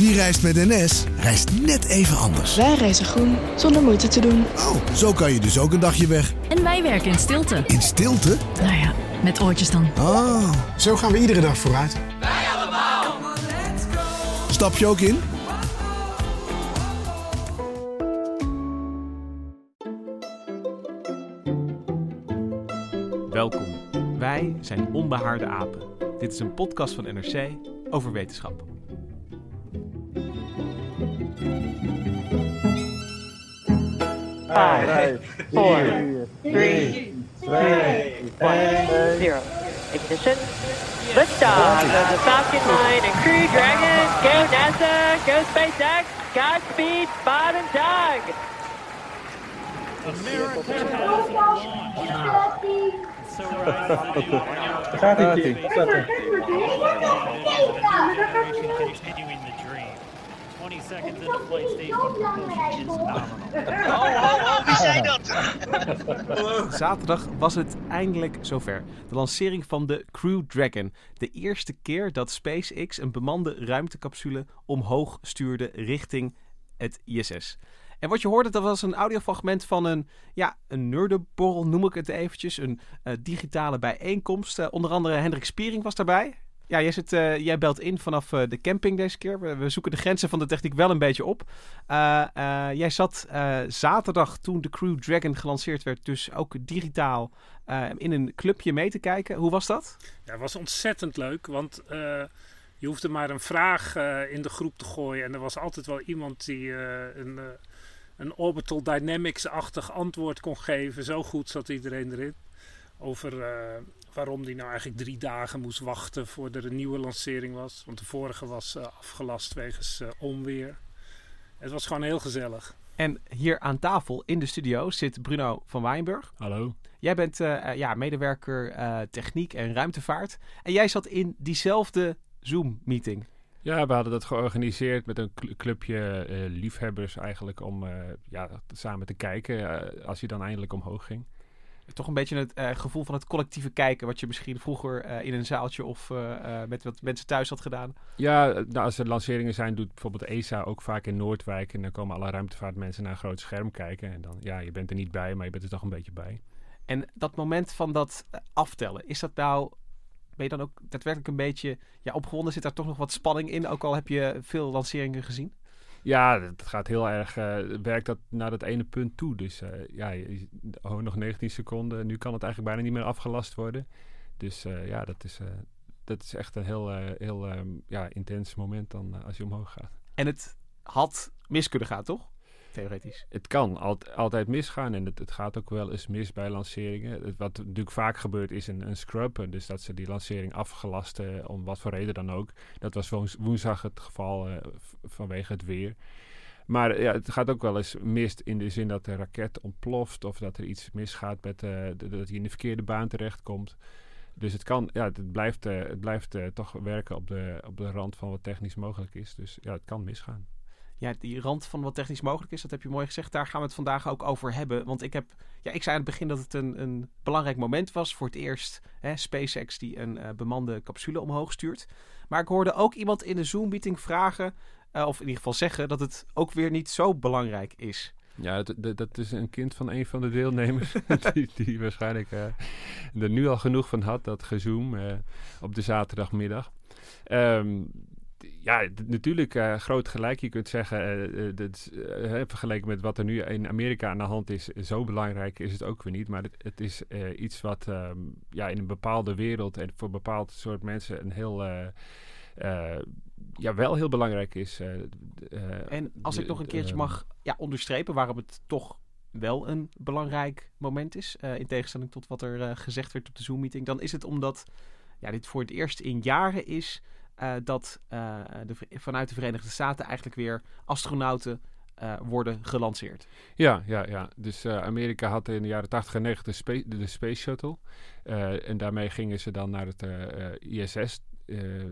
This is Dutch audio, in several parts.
Wie reist met NS, reist net even anders. Wij reizen groen, zonder moeite te doen. Oh, zo kan je dus ook een dagje weg. En wij werken in stilte. In stilte? Nou ja, met oortjes dan. Oh. Zo gaan we iedere dag vooruit. Wij allemaal. Stap je ook in? Welkom. Wij zijn Onbehaarde Apen. Dit is een podcast van NRC over wetenschap. Five, four, three, two, one, zero. Ignition. Liftoff of the Falcon 9 and Crew Dragon. Go NASA. Go SpaceX. Godspeed, Bob and Doug. Gaat het Continuing the dream. 20 seconds into is nominal. Oh, oh, oh, wie zei dat? Zaterdag was het eindelijk zover. De lancering van de Crew Dragon. De eerste keer dat SpaceX een bemande ruimtecapsule omhoog stuurde richting het ISS. En wat je hoorde, dat was een audiofragment van een, ja, een nerdenborrel, noem ik het eventjes. Een uh, digitale bijeenkomst. Uh, onder andere Hendrik Spiering was daarbij. Ja, jij, zit, uh, jij belt in vanaf de camping deze keer. We, we, zoeken de grenzen van de techniek wel een beetje op. jij zat zaterdag toen de Crew Dragon gelanceerd werd, dus ook digitaal in een clubje mee te kijken. Hoe was dat? Ja, was ontzettend leuk, want je hoefde maar een vraag in de groep te gooien. En er was altijd wel iemand die een een orbital dynamics-achtig antwoord kon geven. Zo goed zat iedereen erin. Over waarom die nou eigenlijk drie dagen moest wachten voordat er een nieuwe lancering was. Want de vorige was uh, afgelast wegens uh, onweer. Het was gewoon heel gezellig. En hier aan tafel in de studio zit Bruno van Wijnburg. Hallo. Jij bent ja, medewerker techniek en ruimtevaart. En jij zat in diezelfde Zoom-meeting. Ja, we hadden dat georganiseerd met een clubje uh, liefhebbers eigenlijk om uh, ja, samen te kijken uh, als je dan eindelijk omhoog ging. Toch een beetje het gevoel van het collectieve kijken, wat je misschien vroeger in een zaaltje of met wat mensen thuis had gedaan. Ja, nou, als er lanceringen zijn, doet bijvoorbeeld ESA ook vaak in Noordwijk. En dan komen alle ruimtevaartmensen naar een groot scherm kijken. En dan, ja, je bent er niet bij, maar je bent er toch een beetje bij. En dat moment van dat aftellen, is dat nou ben je dan ook daadwerkelijk een beetje ja, opgewonden? Zit daar toch nog wat spanning in? Ook al heb je veel lanceringen gezien? Ja, het gaat heel erg. Uh, werkt dat naar dat ene punt toe. Dus uh, ja, oh, nog 19 seconden. Nu kan het eigenlijk bijna niet meer afgelast worden. Dus uh, ja, dat is, dat is echt een heel, heel um, ja, intens moment dan als je omhoog gaat. En het had mis kunnen gaan, toch? Theoretisch. Het kan altijd misgaan en het, het, gaat ook wel eens mis bij lanceringen. wat natuurlijk vaak gebeurt is een, een scrub, dus dat ze die lancering afgelast uh, om wat voor reden dan ook. Dat was woensdag het geval uh, vanwege het weer. Maar ja, het gaat ook wel eens mis in de zin dat de raket ontploft of dat er iets misgaat met uh, dat hij in de verkeerde baan terechtkomt. Dus het kan, ja, het blijft, het blijft toch werken op de, op de rand van wat technisch mogelijk is. Dus ja, het kan misgaan ja, die rand van wat technisch mogelijk is, dat heb je mooi gezegd. Daar gaan we het vandaag ook over hebben. Want ik heb, ja, ik zei aan het begin dat het een, een belangrijk moment was. Voor het eerst hè, SpaceX die een uh, bemande capsule omhoog stuurt. Maar ik hoorde ook iemand in de Zoom-meeting vragen, uh, of in ieder geval zeggen, dat het ook weer niet zo belangrijk is. Ja, dat, dat, is een kind van een van de deelnemers die, die waarschijnlijk uh, er nu al genoeg van had, dat gezoom op de zaterdagmiddag. Um, ja, natuurlijk uh, groot gelijk. Je kunt zeggen, uh, dat, vergeleken met wat er nu in Amerika aan de hand is, zo belangrijk is het ook weer niet. Maar het, het is iets wat um, ja, in een bepaalde wereld en voor een bepaald soort mensen een heel, ja, wel heel belangrijk is. en als ik nog een keertje mag ja, onderstrepen waarom het toch wel een belangrijk moment is, in tegenstelling tot wat er gezegd werd op de Zoom-meeting, dan is het omdat ja, dit voor het eerst in jaren is eh, dat eh, de, vanuit de Verenigde Staten eigenlijk weer astronauten uh, worden gelanceerd. Ja, ja, ja. Dus uh, Amerika had in de jaren 80 en 90 de, spa de Space Shuttle. Uh, en daarmee gingen ze dan naar het ISS.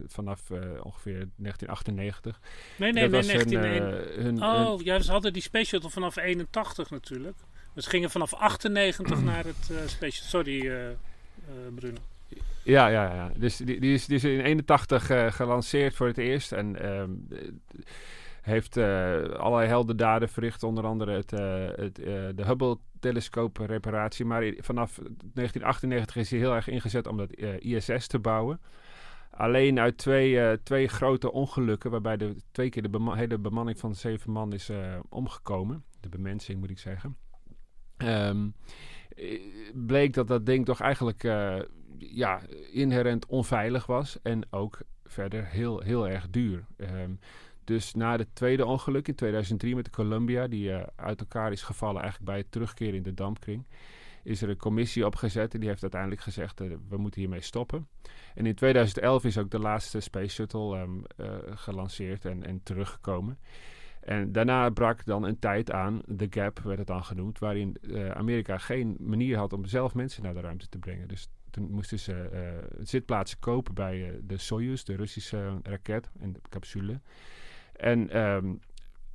vanaf ongeveer 1998. Nee, nee, nee, 19... Hun, oh, hun... ja, ze hadden die Space Shuttle vanaf 81 natuurlijk. Dus ze gingen vanaf 98 naar het Space Shuttle. Sorry, Bruno. Ja, ja, ja. Dus die, die, is, die is in 81 gelanceerd voor het eerst. En ehm, heeft uh, allerlei heldendaden verricht, onder andere het, uh, het, de Hubble-telescoop reparatie. Maar vanaf 1998 is hij heel erg ingezet om dat ISS te bouwen. Alleen uit twee, twee grote ongelukken, waarbij de, twee keer de hele bemanning van zeven man is omgekomen. De bemensing moet ik zeggen. Um, bleek dat dat ding toch eigenlijk ja, inherent onveilig was en ook verder heel, heel erg duur. Um, dus na het tweede ongeluk in 2003 met de Columbia, die uh, uit elkaar is gevallen eigenlijk bij het terugkeren in de dampkring, is er een commissie opgezet en die heeft uiteindelijk gezegd, uh, we moeten hiermee stoppen. En in 2011 is ook de laatste Space Shuttle um, uh, gelanceerd en, en teruggekomen. En daarna brak dan een tijd aan, de gap werd het dan genoemd, waarin Amerika geen manier had om zelf mensen naar de ruimte te brengen. Dus toen moesten ze zitplaatsen kopen bij de Soyuz, de Russische raket en de capsule. En um,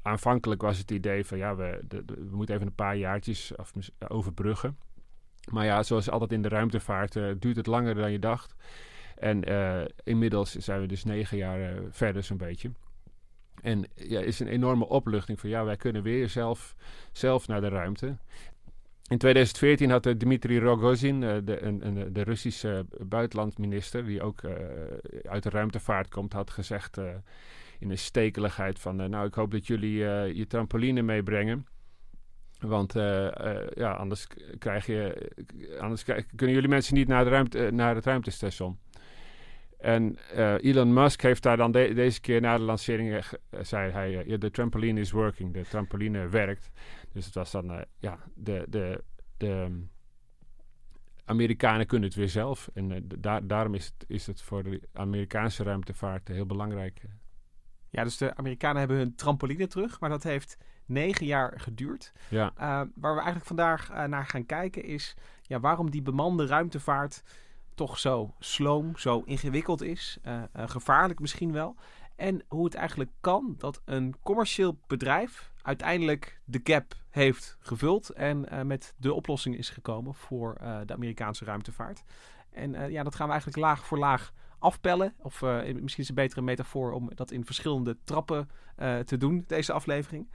aanvankelijk was het idee van ja, we, we moeten even een paar jaartjes af, overbruggen. Maar ja, zoals altijd in de ruimtevaart uh, duurt het langer dan je dacht. En uh, inmiddels zijn we dus negen jaar uh, verder zo'n beetje. En ja, is een enorme opluchting van ja, wij kunnen weer zelf, zelf naar de ruimte. In 2014 had Dmitri Rogozin, de, een, de Russische buitenlandminister, die ook uit de ruimtevaart komt, had gezegd in een stekeligheid van... Nou, ik hoop dat jullie je trampoline meebrengen. Want ja, anders, krijg je, anders kunnen jullie mensen niet naar, de ruimte, naar het ruimtestation. En Elon Musk heeft daar dan de deze keer na de lancering zei hij... de trampoline is working, de trampoline werkt. Dus het was dan, ja, de... de, de Amerikanen kunnen het weer zelf. En daar, daarom is het, is het voor de Amerikaanse ruimtevaart heel belangrijk ja, dus de Amerikanen hebben hun trampoline terug, maar dat heeft negen jaar geduurd. Ja. Uh, waar we eigenlijk vandaag uh, naar gaan kijken is ja, waarom die bemande ruimtevaart toch zo sloom, zo ingewikkeld is, gevaarlijk misschien wel. En hoe het eigenlijk kan dat een commercieel bedrijf uiteindelijk de gap heeft gevuld en met de oplossing is gekomen voor de Amerikaanse ruimtevaart. En ja, dat gaan we eigenlijk laag voor laag afpellen. Of misschien is het een betere metafoor om dat in verschillende trappen te doen, deze aflevering.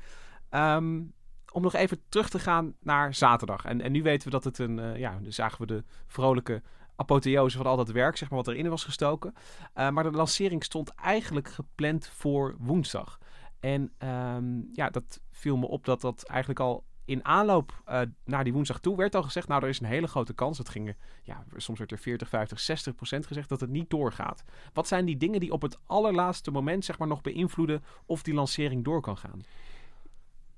Um, om nog even terug te gaan naar zaterdag. En, en nu weten we dat het een, uh, ja, zagen we de vrolijke apotheose van al dat werk, zeg maar, wat erin was gestoken. maar de lancering stond eigenlijk gepland voor woensdag. En um, ja, dat viel me op dat dat eigenlijk al in aanloop uh, naar die woensdag toe werd al gezegd... nou, er is een hele grote kans. Het ging, ja, soms werd er 40, 50, 60 procent gezegd dat het niet doorgaat. Wat zijn die dingen die op het allerlaatste moment zeg maar, nog beïnvloeden... of die lancering door kan gaan?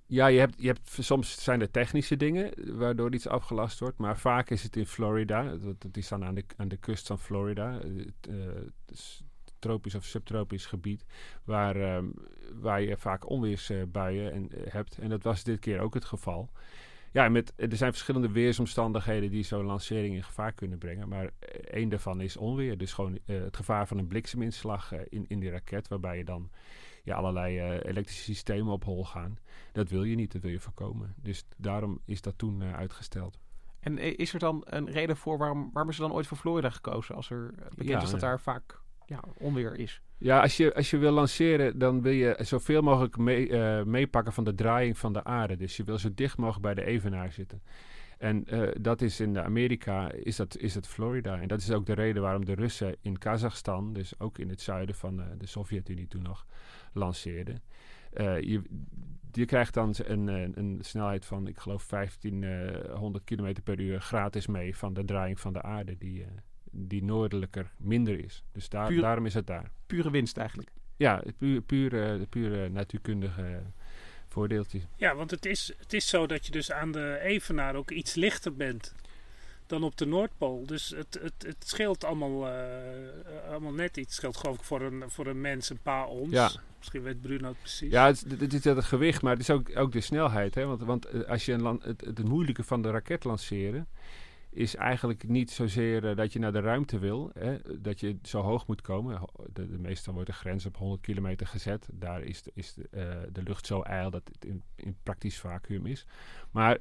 Ja, je hebt, je hebt, soms zijn er technische dingen waardoor iets afgelast wordt. Maar vaak is het in Florida. Dat, dat is dan aan de, aan de kust van Florida. Uh, tropisch of subtropisch gebied, waar, um, waar je vaak onweersbuien en, uh, hebt. En dat was dit keer ook het geval. Ja, met, er zijn verschillende weersomstandigheden die zo'n lancering in gevaar kunnen brengen. Maar uh, één daarvan is onweer. Dus gewoon uh, het gevaar van een blikseminslag in, in die raket, waarbij je dan ja, allerlei elektrische systemen op hol gaan. Dat wil je niet, dat wil je voorkomen. Dus daarom is dat toen uitgesteld. En is er dan een reden voor waarom, waarom is er dan ooit voor Florida gekozen? Als er bekend ja, is dat daar vaak ja, onweer is. Ja, als je, als je wil lanceren, dan wil je zoveel mogelijk mee, uh, meepakken van de draaiing van de aarde. Dus je wil zo dicht mogelijk bij de evenaar zitten. En uh, dat is in Amerika, is dat, is dat Florida. En dat is ook de reden waarom de Russen in Kazachstan, dus ook in het zuiden van uh, de Sovjet-Unie toen nog, lanceerden. je, je krijgt dan een, een, een, snelheid van, ik geloof, 1500 km per uur gratis mee van de draaiing van de aarde die, die noordelijker minder is. Dus daar, Puur, daarom is het daar. Pure winst eigenlijk. Ja, het puur, pure, pure natuurkundige voordeeltje. Ja, want het is, het is zo dat je dus aan de Evenaar ook iets lichter bent dan op de Noordpool. Dus het, het, het scheelt allemaal, eh, allemaal net iets. Het scheelt geloof ik voor een, voor een mens een paar ons. Ja. Misschien weet Bruno het precies. Ja, het, het, het is het gewicht, maar het is ook, ook de snelheid. Hè? Want, want eh, als je een land, het, het moeilijke van de raket lanceren is eigenlijk niet zozeer eh, dat je naar de ruimte wil, hè, dat je zo hoog moet komen. De, de meestal wordt de grens op 100 kilometer gezet. Daar is de, is de, eh, de lucht zo ijl dat het in, praktisch vacuüm is. Maar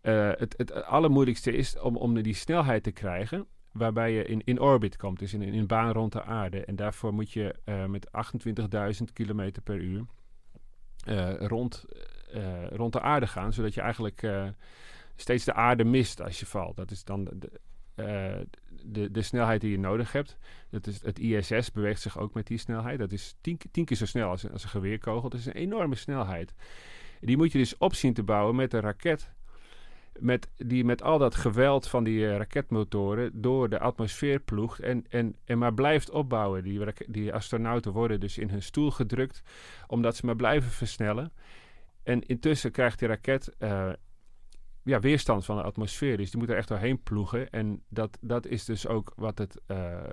eh, het, het allermoeilijkste is om, om die snelheid te krijgen waarbij je in, in orbit komt, dus in, een baan rond de aarde. En daarvoor moet je met 28.000 kilometer per uur rond, rond de aarde gaan, zodat je eigenlijk steeds de aarde mist als je valt. Dat is dan de, eh, de, de snelheid die je nodig hebt. Dat is, het ISS beweegt zich ook met die snelheid. Dat is tien, tien keer zo snel als, als een geweerkogel. Dat is een enorme snelheid. Die moet je dus op zien te bouwen met een raket met, die met al dat geweld van die eh, raketmotoren door de atmosfeer ploegt en, en, en maar blijft opbouwen. Die, die astronauten worden dus in hun stoel gedrukt omdat ze maar blijven versnellen. En intussen krijgt die raket eh, ja, weerstand van de atmosfeer. Dus die moet er echt doorheen ploegen. En dat, dat is dus ook wat het eh,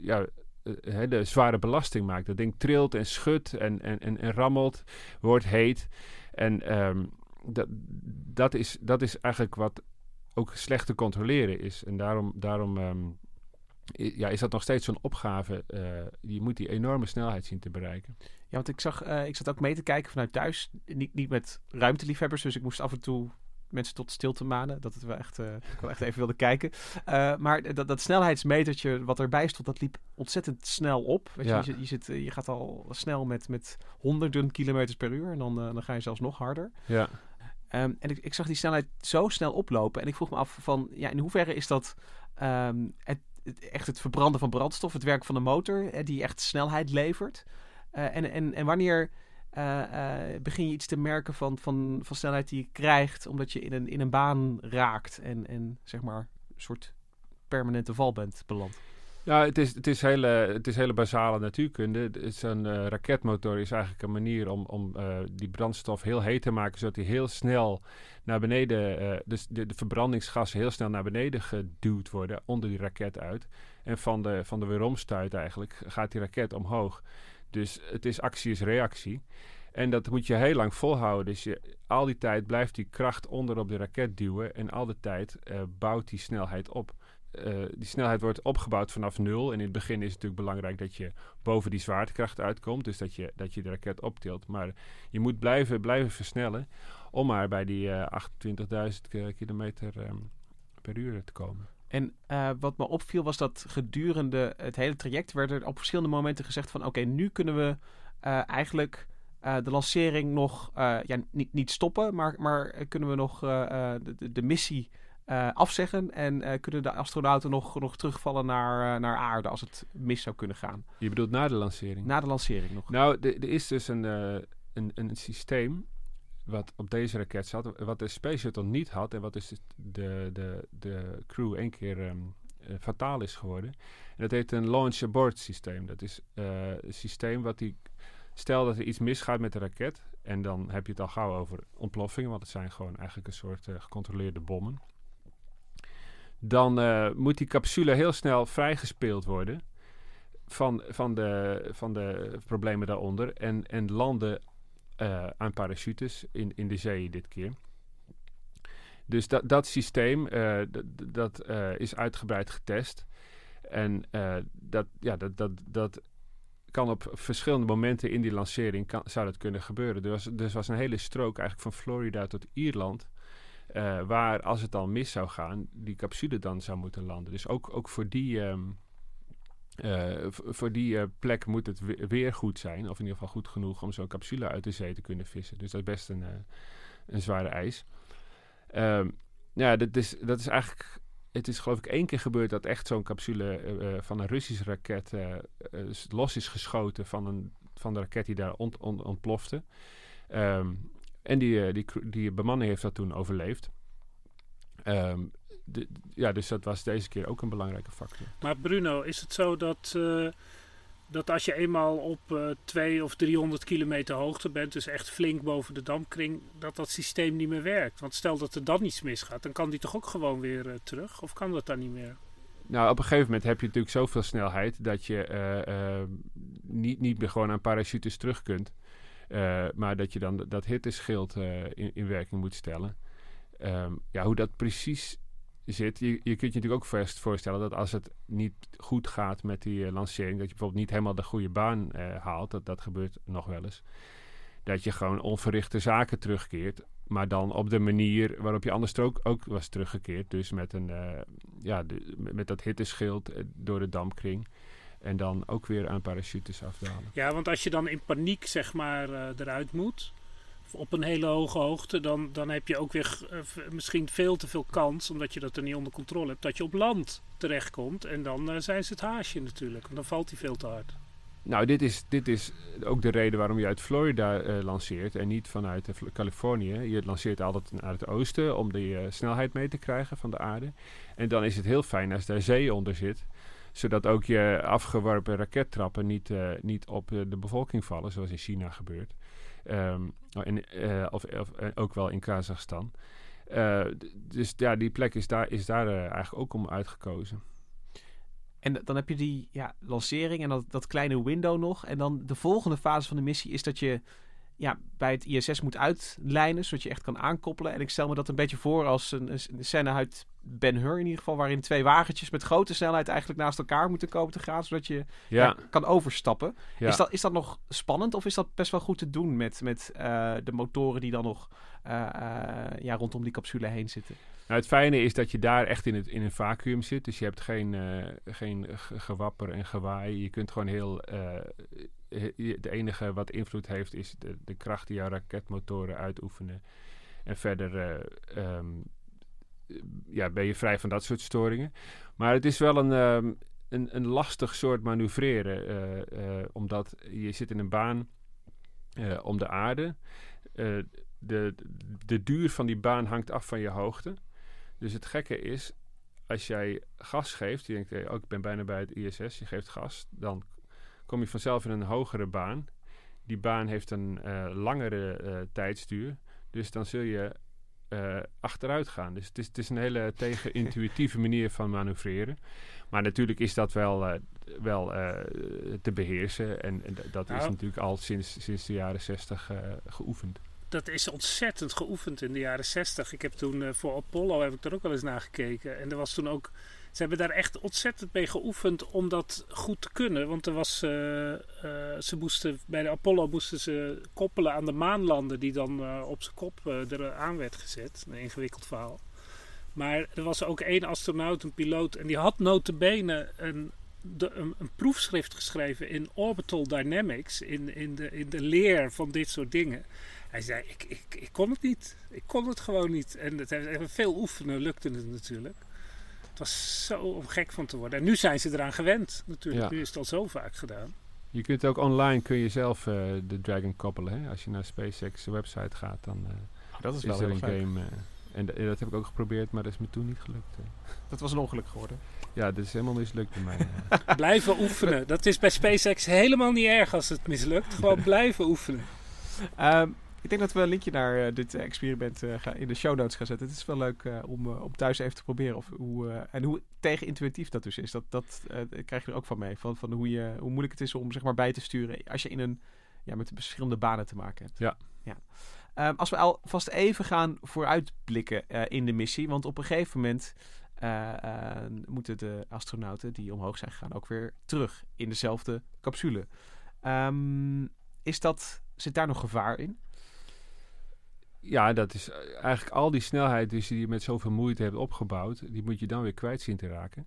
ja, eh, de zware belasting maakt. Dat ding trilt en schudt en, en, en, en rammelt, wordt heet. En ehm, dat, dat, is, dat is eigenlijk wat ook slecht te controleren is. En daarom, daarom ehm, ja, is dat nog steeds zo'n opgave. eh, je moet die enorme snelheid zien te bereiken. Ja, want ik zag, ik zat ook mee te kijken vanuit thuis. Niet, niet met ruimteliefhebbers, dus ik moest af en toe mensen tot stilte manen. Dat het wel echt, eh, ik wel echt even wilde kijken. Eh, maar dat, dat snelheidsmetertje wat erbij stond, dat liep ontzettend snel op. Weet Ja. je, je, zit- je, zit, eh, je gaat al snel met, met honderden kilometers per uur. En dan, dan ga je zelfs nog harder. Ja. Ehm, en ik, ik zag die snelheid zo snel oplopen. En ik vroeg me af van, ja, in hoeverre is dat ehm, het, het- echt het verbranden van brandstof, het werk van de motor, eh, die echt snelheid levert? En, en, en wanneer eh, eh, begin je iets te merken van, van, van snelheid die je krijgt, omdat je in een, in een baan raakt en, en zeg maar een soort permanente val bent beland? Ja, het is, het is, hele, het is hele basale natuurkunde. Is een eh, raketmotor is eigenlijk een manier om, om die brandstof heel heet te maken, zodat die heel snel naar beneden, dus de, de verbrandingsgassen heel snel naar beneden geduwd worden onder die raket uit. En van de, van de weeromstuit eigenlijk gaat die raket omhoog. Dus het is actie is reactie. En dat moet je heel lang volhouden. Dus je, al die tijd blijft die kracht onder op de raket duwen. En al de tijd eh, bouwt die snelheid op. Eh, die snelheid wordt opgebouwd vanaf nul. En in het begin is het natuurlijk belangrijk dat je boven die zwaartekracht uitkomt. Dus dat je, dat je de raket optilt. Maar je moet blijven, blijven versnellen om maar bij die eh 28.000 k- kilometer ehm, per uur te komen. En eh, wat me opviel was dat gedurende het hele traject werd er op verschillende momenten gezegd van oké, nu kunnen we eh, eigenlijk eh, de lancering nog ja, niet, niet stoppen, maar, maar kunnen we nog de, de- missie afzeggen en kunnen de astronauten nog, nog terugvallen naar, naar aarde als het mis zou kunnen gaan. Je bedoelt na de lancering? Na de lancering nog. Nou, er is dus een, een, een systeem wat op deze raket zat, wat de Space Shuttle niet had en wat dus de, de, de crew één keer ehm, eh, fataal is geworden. En dat heet een launch abort systeem. Dat is eh, een systeem wat die, stel dat er iets misgaat met de raket, en dan heb je het al gauw over ontploffingen, want het zijn gewoon eigenlijk een soort eh, gecontroleerde bommen. Dan moet die capsule heel snel vrijgespeeld worden van, van, de, van de problemen daaronder en, en landen eh, aan parachutes in, in de zee dit keer. Dus dat, dat systeem eh, dat, eh, is uitgebreid getest. En dat, ja, dat, dat, dat kan op verschillende momenten in die lancering kan, zou dat kunnen gebeuren. Er was, er was een hele strook eigenlijk van Florida tot Ierland. waar als het dan mis zou gaan, die capsule dan zou moeten landen. Dus ook, ook voor die, ehm, eh, voor die eh, plek moet het we- weer goed zijn. Of in ieder geval goed genoeg om zo'n capsule uit de zee te kunnen vissen. Dus dat is best een, eh, een zware eis. Ehm, ja, dat is, dat is eigenlijk... Het is geloof ik één keer gebeurd dat echt zo'n capsule van een Russische raket los is geschoten van, een, van de raket die daar ont, ont- ontplofte. Ehm, en die, die, die bemanning heeft dat toen overleefd. Ehm, de- ja, dus dat was deze keer ook een belangrijke factor. Maar Bruno, is het zo dat, eh, dat als je eenmaal op uh, 2 of 300 kilometer hoogte bent, dus echt flink boven de dampkring, dat dat systeem niet meer werkt. Want stel dat er dan iets misgaat, dan kan die toch ook gewoon weer uh, terug? Of kan dat dan niet meer? Nou, op een gegeven moment heb je natuurlijk zoveel snelheid dat je uh, niet, niet meer gewoon aan parachutes terug kunt. maar dat je dan dat hitteschild in, in werking moet stellen. Um, ja, hoe dat precies Je, je kunt je natuurlijk ook voorstellen dat als het niet goed gaat met die uh, lancering, dat je bijvoorbeeld niet helemaal de goede baan uh, haalt, dat, dat gebeurt nog wel eens. Dat je gewoon onverrichte zaken terugkeert, maar dan op de manier waarop je anders ook, was teruggekeerd. Dus met, een, uh, ja, met dat hitteschild door de dampkring. En dan ook weer aan parachutes afdalen. Ja, want als je dan in paniek zeg maar eruit moet, op een hele hoge hoogte, dan, dan heb je ook weer uh, misschien veel te veel kans, omdat je dat er niet onder controle hebt, dat je op land terechtkomt. En dan uh, zijn ze het haasje natuurlijk, want dan valt hij veel te hard. Nou, dit is, dit is ook de reden waarom je uit Florida uh, lanceert en niet vanuit Californië. Je lanceert altijd naar het oosten om de snelheid mee te krijgen van de aarde. En dan is het heel fijn als daar zee onder zit zodat ook je afgeworpen rakettrappen niet, niet op de bevolking vallen, zoals in China gebeurt. En, uh, of, of ook wel in Kazachstan. Uh, dus ja, die plek is daar, is daar eigenlijk ook om uitgekozen. En dan heb je die ja, lancering en dat, dat kleine window nog. En dan de volgende fase van de missie is dat je ja, bij het ISS moet uitlijnen, zodat je echt kan aankoppelen. En ik stel me dat een beetje voor als een, een scène uit Ben Hur in ieder geval, waarin twee wagentjes met grote snelheid eigenlijk naast elkaar moeten komen te gaan, zodat je ja. Ja, kan overstappen. Ja. Is, dat, is dat nog spannend of is dat best wel goed te doen met, met uh, de motoren die dan nog uh, uh, ja, rondom die capsule heen zitten? Nou, het fijne is dat je daar echt in, het, in een vacuüm zit. Dus je hebt geen, geen gewapper en gewaai. Je kunt gewoon heel het enige wat invloed heeft is de, kracht die jouw raketmotoren uitoefenen. En verder uh, um, ja, ben je vrij van dat soort storingen. Maar het is wel een, um, een, een, lastig soort manoeuvreren. Uh, omdat je zit in een baan om de aarde. de, de duur van die baan hangt af van je hoogte. Dus het gekke is, als jij gas geeft, je denkt, hey, oh, ik ben bijna bij het ISS, je geeft gas, dan kom je vanzelf in een hogere baan. Die baan heeft een uh, langere uh, tijdsduur. Dus dan zul je uh, achteruit gaan. Dus het is, het is een hele tegen-intuïtieve manier van manoeuvreren. Maar natuurlijk is dat wel, wel te beheersen. En, en dat nou, is natuurlijk al sinds, sinds de jaren zestig geoefend. Dat is ontzettend geoefend in de jaren zestig. Ik heb toen voor Apollo heb ik er ook wel eens naar gekeken. En er was toen ook ze hebben daar echt ontzettend mee geoefend om dat goed te kunnen. Want er was, uh, uh, ze moesten, bij de Apollo moesten ze koppelen aan de maanlander die dan uh, op zijn kop eraan werd gezet. Een ingewikkeld verhaal. Maar er was ook één astronaut, een piloot, en die had notabene een, een, een, proefschrift geschreven in Orbital Dynamics, in, in, de, in de leer van dit soort dingen. Hij zei, ik, ik, ik kon het niet. Ik kon het gewoon niet. En het, veel oefenen lukte het natuurlijk. Het was zo om gek van te worden. En nu zijn ze eraan gewend natuurlijk. Ja. Nu is het al zo vaak gedaan. Je kunt ook online kun je zelf uh, de Dragon koppelen. Hè? Als je naar SpaceX website gaat, dan uh, oh, dat is, is wel er een game. Uh, en dat heb ik ook geprobeerd, maar dat is me toen niet gelukt. Dat was een ongeluk geworden. Ja, dat is helemaal mislukt bij mij. blijven oefenen. Dat is bij SpaceX helemaal niet erg als het mislukt. Gewoon blijven oefenen. Um, ik denk dat we een linkje naar uh, dit experiment uh, in de show notes gaan zetten. Het is wel leuk om, om thuis even te proberen. Of hoe, en hoe tegenintuïtief dat dus is. Dat, dat krijg je er ook van mee. Van, van hoe, je, hoe moeilijk het is om zeg maar, bij te sturen als je in een, ja, met verschillende banen te maken hebt. Ja. ja. Um, als we alvast even gaan vooruitblikken in de missie. Want op een gegeven moment moeten de astronauten die omhoog zijn gegaan ook weer terug in dezelfde capsule. Um, is dat, zit daar nog gevaar in? Ja, dat is eh, eigenlijk al die snelheid dus die je met zoveel moeite hebt opgebouwd, die moet je dan weer kwijt zien te raken.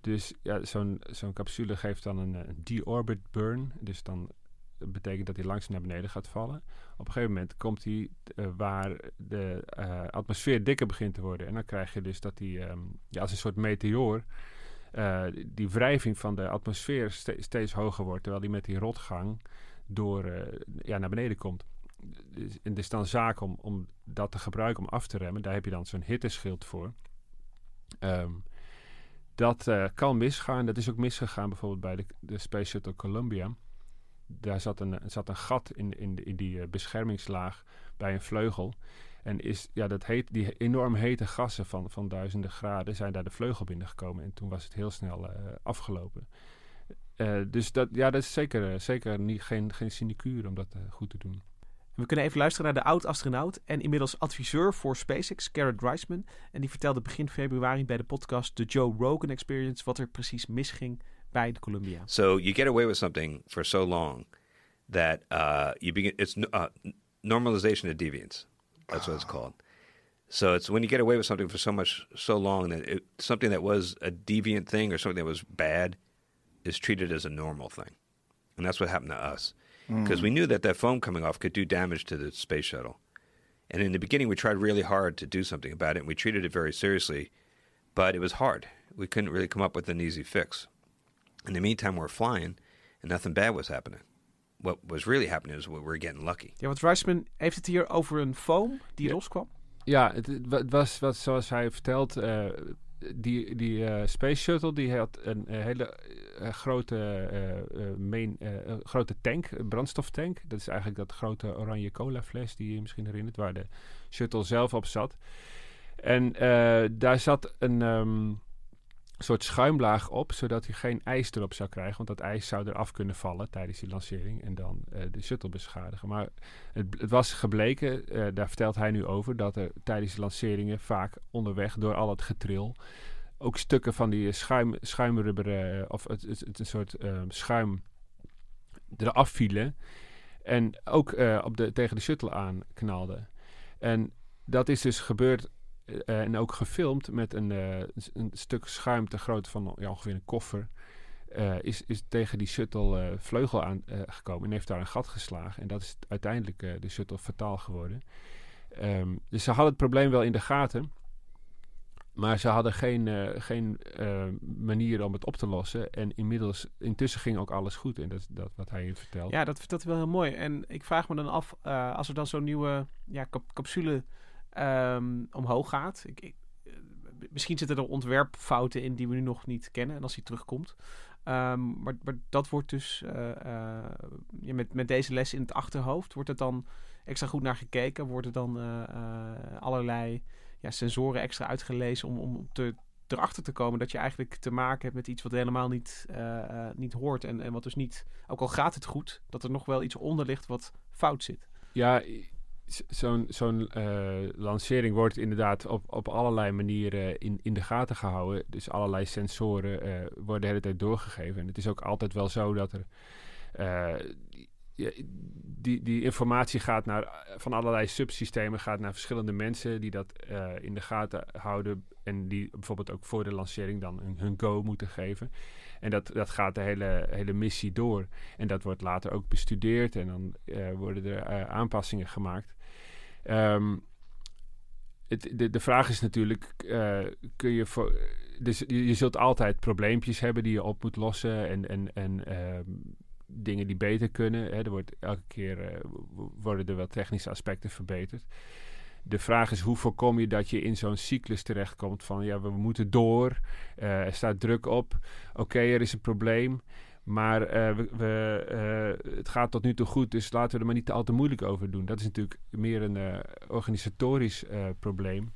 Dus ja, zo'n zo'n capsule geeft dan een, een de-orbit burn. Dus dan betekent dat hij langzaam naar beneden gaat vallen. Op een gegeven moment komt hij waar de atmosfeer dikker begint te worden. En dan krijg je dus dat hij um, ja, als een soort meteoor... Die wrijving van de atmosfeer ste steeds hoger wordt... terwijl die met die rotgang door, ja, naar beneden komt het is dan zaak om, om dat te gebruiken om af te remmen. Daar heb je dan zo'n hitteschild voor. Um, Dat eh, kan misgaan. Dat is ook misgegaan bijvoorbeeld bij de, de Space Shuttle Columbia. Daar zat een, zat een gat in, in, in die eh, beschermingslaag bij een vleugel. En is, ja, dat heet, die enorm hete gassen van, van duizenden graden zijn daar de vleugel binnengekomen. En toen was het heel snel eh, afgelopen. Dus dat, ja, dat is zeker, zeker niet, geen, geen sinecure om dat goed te doen. We kunnen even luisteren naar de oud-astronaut en inmiddels adviseur voor SpaceX, Garrett Reisman. En die vertelde begin februari bij de podcast The Joe Rogan Experience wat er precies misging bij de Columbia. So you get away with something for so long that uh, you begin. It's uh, normalization of deviance. That's what it's called. So it's when you get away with something for so much, so long that it, something that was a deviant thing or something that was bad is treated as a normal thing, and that's what happened to us because Mm. we knew that that foam coming off could do damage to the space shuttle. And in the beginning, we tried really hard to do something about it, and we treated it very seriously, but it was hard. We couldn't really come up with an easy fix. In the meantime, we're flying, and nothing bad was happening. What was really happening is we were getting lucky. Ja, want Reisman heeft het hier over een foam die loskwam. Ja, het, het wa- was, wat, zoals hij vertelt, eh, die, die eh, Space Shuttle die had een eh, hele eh, grote, main, grote tank, brandstoftank. Dat is eigenlijk dat grote oranje cola fles die je misschien herinnert, waar de shuttle zelf op zat. En daar zat een ehm, soort schuimlaag op, zodat hij geen ijs erop zou krijgen. Want dat ijs zou eraf kunnen vallen tijdens die lancering en dan eh, de shuttle beschadigen. Maar het, het was gebleken, eh, daar vertelt hij nu over, dat er tijdens de lanceringen vaak onderweg door al het getril ook stukken van die schuim, schuimrubber, eh, of het, het, een soort schuim eraf vielen. En ook op de, tegen de shuttle aanknalden. En dat is dus gebeurd eh, en ook gefilmd met een, eh, een stuk schuim te grootte van ongeveer een koffer. eh, is, is tegen die shuttle eh, vleugel aan eh, gekomen en heeft daar een gat geslagen. En dat is uiteindelijk eh, de shuttle fataal geworden. Ehm, dus ze hadden het probleem wel in de gaten. Maar ze hadden geen, eh, geen eh, manier om het op te lossen. En inmiddels, intussen ging ook alles goed. En dat is dat wat hij vertelt. Ja, dat vertelt hij wel heel mooi. En ik vraag me dan af, eh, als er dan zo'n nieuwe ja, cap- capsule ehm, omhoog gaat. Ik, eh, misschien zitten er ontwerpfouten in die we nu nog niet kennen. En als hij terugkomt. Ehm, maar, dat wordt dus eh, eh, met, met deze les in het achterhoofd. Wordt het dan extra goed naar gekeken? Worden dan allerlei ja, sensoren extra uitgelezen om, om te, erachter te komen dat je eigenlijk te maken hebt met iets wat helemaal niet, niet hoort. En, en wat dus niet, ook al gaat het goed, dat er nog wel iets onder ligt wat fout zit. Ja, zo'n zo'n eh, lancering wordt inderdaad op, op allerlei manieren in, in de gaten gehouden. Dus allerlei sensoren eh, worden de hele tijd doorgegeven. En het is ook altijd wel zo dat er. eh, die, die informatie gaat naar, van allerlei subsystemen, gaat naar verschillende mensen die dat in de gaten houden. En die bijvoorbeeld ook voor de lancering dan hun, hun go moeten geven. En dat, dat gaat de hele, hele missie door. En dat wordt later ook bestudeerd en dan worden er aanpassingen gemaakt. Ehm, het, de, de vraag is natuurlijk, eh, kun je voor... Dus je, zult altijd probleempjes hebben die je op moet lossen en, en, en ehm, dingen die beter kunnen. Hè. Er wordt elke keer eh, worden er wel technische aspecten verbeterd. De vraag is hoe voorkom je dat je in zo'n cyclus terechtkomt van ja, we moeten door, eh, er staat druk op, oké, er is een probleem, maar eh, we, we, eh, het gaat tot nu toe goed, dus laten we er maar niet al te moeilijk over doen. Dat is natuurlijk meer een eh, organisatorisch probleem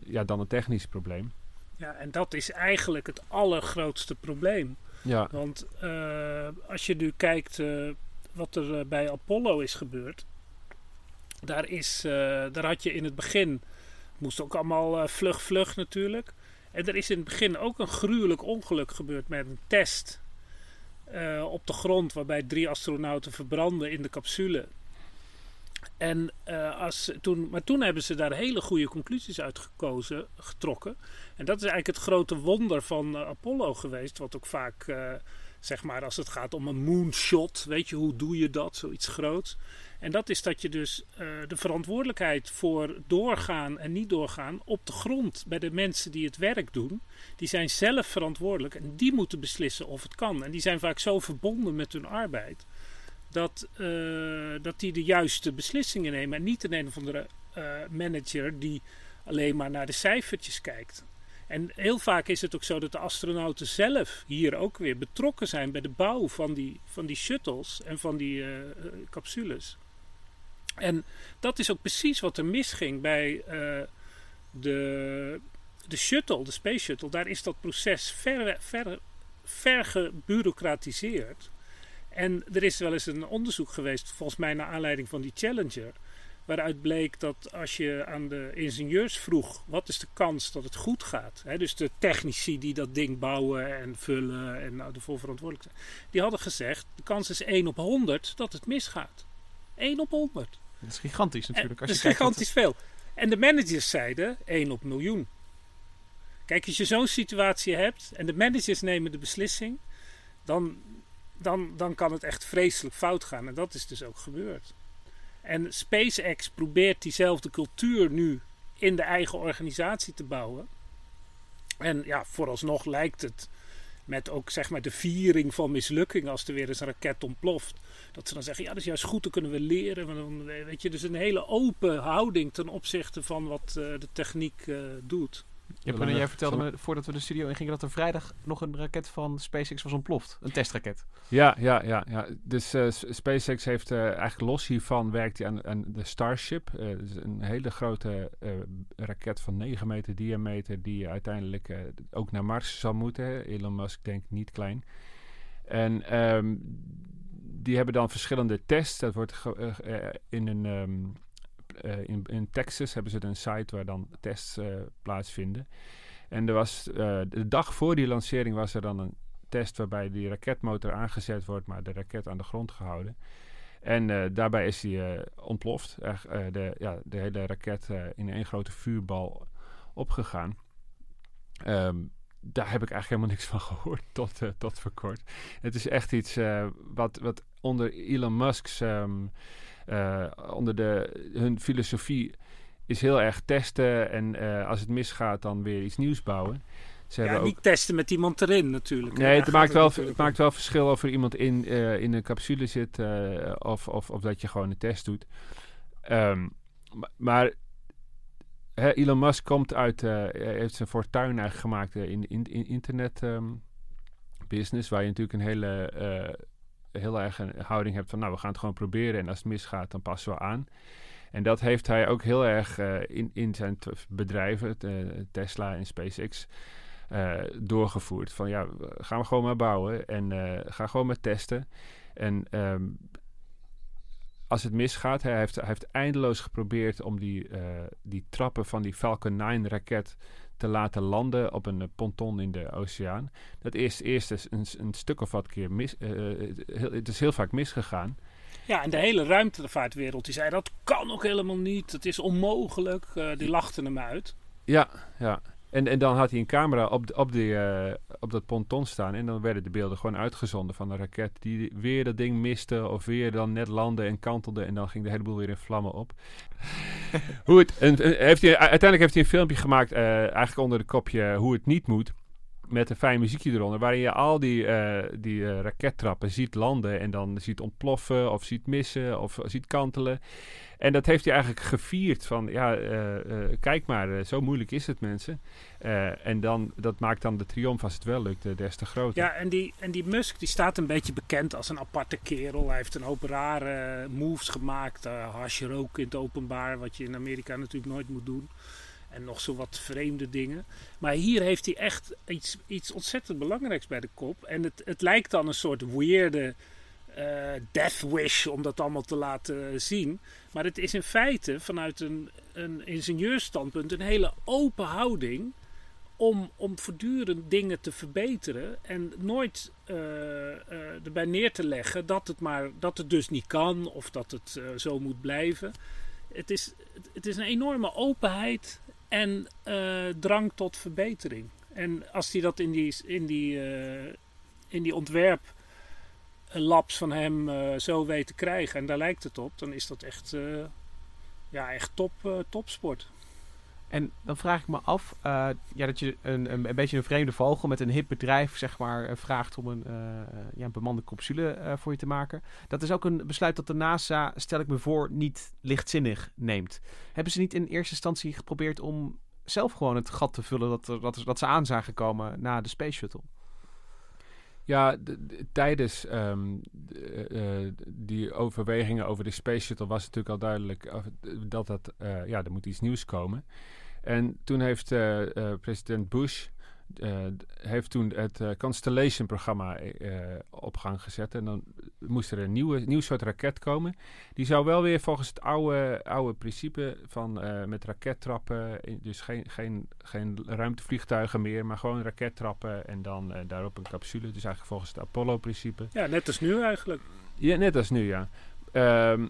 ja, dan een technisch probleem. Ja, en dat is eigenlijk het allergrootste probleem. Ja. Want als je nu kijkt wat er bij Apollo is gebeurd. Daar, is, daar had je in het begin, het moest ook allemaal vlug vlug natuurlijk. En er is in het begin ook een gruwelijk ongeluk gebeurd met een test eh, op de grond. Waarbij drie astronauten verbranden in de capsule. En, eh, als, toen, maar toen hebben ze daar hele goede conclusies uit gekozen, getrokken. En dat is eigenlijk het grote wonder van eh, Apollo geweest. Wat ook vaak, zeg maar, als het gaat om een moonshot. Weet je, hoe doe je dat? Zoiets groots. En dat is dat je dus eh, de verantwoordelijkheid voor doorgaan en niet doorgaan op de grond bij de mensen die het werk doen. Die zijn zelf verantwoordelijk en die moeten beslissen of het kan. En die zijn vaak zo verbonden met hun arbeid dat, eh, dat die de juiste beslissingen nemen. En niet een een of andere eh, manager die alleen maar naar de cijfertjes kijkt. En heel vaak is het ook zo dat de astronauten zelf hier ook weer betrokken zijn bij de bouw van die, van die shuttles en van die uh, capsules. En dat is ook precies wat er misging bij uh, de, de shuttle, de Space Shuttle. Daar is dat proces ver, ver, ver gebureaucratiseerd. En er is wel eens een onderzoek geweest, volgens mij naar aanleiding van die Challenger. Waaruit bleek dat als je aan de ingenieurs vroeg wat is de kans dat het goed gaat. Hè, dus de technici die dat ding bouwen en vullen en nou, ervoor verantwoordelijk zijn. Die hadden gezegd de kans is 1 op 100 dat het misgaat. 1 op 100. Dat is gigantisch natuurlijk. Als dat is gigantisch veel. En de managers zeiden 1 op miljoen. Kijk, als je zo'n situatie hebt en de managers nemen de beslissing, dan, dan, dan kan het echt vreselijk fout gaan. En dat is dus ook gebeurd. En SpaceX probeert diezelfde cultuur nu in de eigen organisatie te bouwen. En ja, vooralsnog lijkt het met ook zeg maar de viering van mislukking als er weer eens een raket ontploft. Dat ze dan zeggen, ja dat is juist goed, dan kunnen we leren. Dan, weet je, dus een hele open houding ten opzichte van wat uh, de techniek uh, doet. Ja, Bruno, jij vertelde me voordat we de studio ingingen dat er vrijdag nog een raket van SpaceX was ontploft. Een testraket. Ja, ja, ja. ja. Dus uh, SpaceX heeft uh, eigenlijk los hiervan werkt hij aan, aan de Starship. Uh, dus een hele grote raket van 9 meter diameter die uiteindelijk ook naar Mars zal moeten. Elon Musk denkt niet klein. En um, die hebben dan verschillende tests. Dat wordt in een... Um, uh, in, in, Texas hebben ze een site waar dan tests uh, plaatsvinden. En er was, uh, de dag voor die lancering was er dan een test waarbij die raketmotor aangezet wordt, maar de raket aan de grond gehouden. En daarbij is die ontploft. de, ja, de hele raket in één grote vuurbal opgegaan. Um, daar heb ik eigenlijk helemaal niks van gehoord tot, tot voor kort. Het is echt iets wat, wat onder Elon Musk's um, uh, onder de, hun filosofie is heel erg testen en uh, als het misgaat dan weer iets nieuws bouwen. Ze ja, niet testen met iemand erin natuurlijk. Nee, het maakt, wel, het maakt wel verschil of er iemand in, uh, in een capsule zit of, of, of dat je gewoon een test doet. Um, maar hè, Elon Musk komt uit, heeft zijn fortuin eigenlijk gemaakt in, in, in internet um, business, waar je natuurlijk een hele heel erg een houding hebt van nou, we gaan het gewoon proberen en als het misgaat, dan passen we aan. En dat heeft hij ook heel erg uh, in, in zijn bedrijven, uh, Tesla en SpaceX, uh, doorgevoerd. Van ja, gaan we gewoon maar bouwen en ga gewoon maar testen. En um, als het misgaat, hij heeft, hij heeft eindeloos geprobeerd om die, die trappen van die Falcon 9 raket te laten landen op een eh, ponton in de oceaan. Dat is eerst een, een stuk of wat keer mis. Uh, het is heel vaak misgegaan. Ja, en de hele ruimtevaartwereld die zei dat kan ook helemaal niet. Het is onmogelijk. Uh, die lachten hem uit. Ja, ja. En, en dan had hij een camera op, op, die, uh, op dat ponton staan. En dan werden de beelden gewoon uitgezonden van de raket. Die weer dat ding miste. Of weer dan net landde en kantelde. En dan ging de hele boel weer in vlammen op. hoe het, en, heeft hij, uiteindelijk heeft hij een filmpje gemaakt. Uh, eigenlijk onder de kopje hoe het niet moet. Met een fijn muziekje eronder. Waarin je al die, uh, die rakettrappen ziet landen. En dan ziet ontploffen. Of ziet missen. Of ziet kantelen. En dat heeft hij eigenlijk gevierd van, ja, uh, uh, kijk maar, uh, zo moeilijk is het mensen. en dan, dat maakt dan de triomf als het wel lukt, des te groter. Ja, en die, en die Musk die staat een beetje bekend als een aparte kerel. Hij heeft een hoop rare moves gemaakt, hash ook in het openbaar, wat je in Amerika natuurlijk nooit moet doen. En nog zo wat vreemde dingen. Maar hier heeft hij echt iets, iets ontzettend belangrijks bij de kop. En het, het lijkt dan een soort weirde uh, death wish om dat allemaal te laten zien. Maar het is in feite vanuit een, een ingenieursstandpunt een hele open houding om, om voortdurend dingen te verbeteren en nooit uh, uh, erbij neer te leggen dat het, maar, dat het dus niet kan of dat het zo moet blijven. Het is, het is een enorme openheid en drang tot verbetering. En als hij dat in die, in die, in die ontwerp labs van hem uh, zo weet te krijgen, en daar lijkt het op, dan is dat echt, uh, ja, echt top, uh, topsport. En dan vraag ik me af, ja, dat je een, een, een, beetje een vreemde vogel met een hip bedrijf, zeg maar, vraagt om een, ja, een bemande capsule voor je te maken. Dat is ook een besluit dat de NASA, stel ik me voor, niet lichtzinnig neemt. Hebben ze niet in eerste instantie geprobeerd om zelf gewoon het gat te vullen dat, dat, dat ze aan zagen komen na de Space Shuttle. Ja, tijdens ehm, eh, eh, die overwegingen over de Space Shuttle was natuurlijk al duidelijk dat dat, eh, ja, er moet iets nieuws komen. En toen heeft president Bush eh, heeft toen het eh, Constellation-programma eh, op gang gezet. En dan moest er een nieuwe, nieuw soort raket komen. Die zou wel weer volgens het oude, oude principe van met rakettrappen, dus geen, geen, geen ruimtevliegtuigen meer, maar gewoon rakettrappen en dan daarop een capsule. Dus eigenlijk volgens het Apollo-principe. Ja, net als nu eigenlijk. Ja, net als nu, ja. Ehm,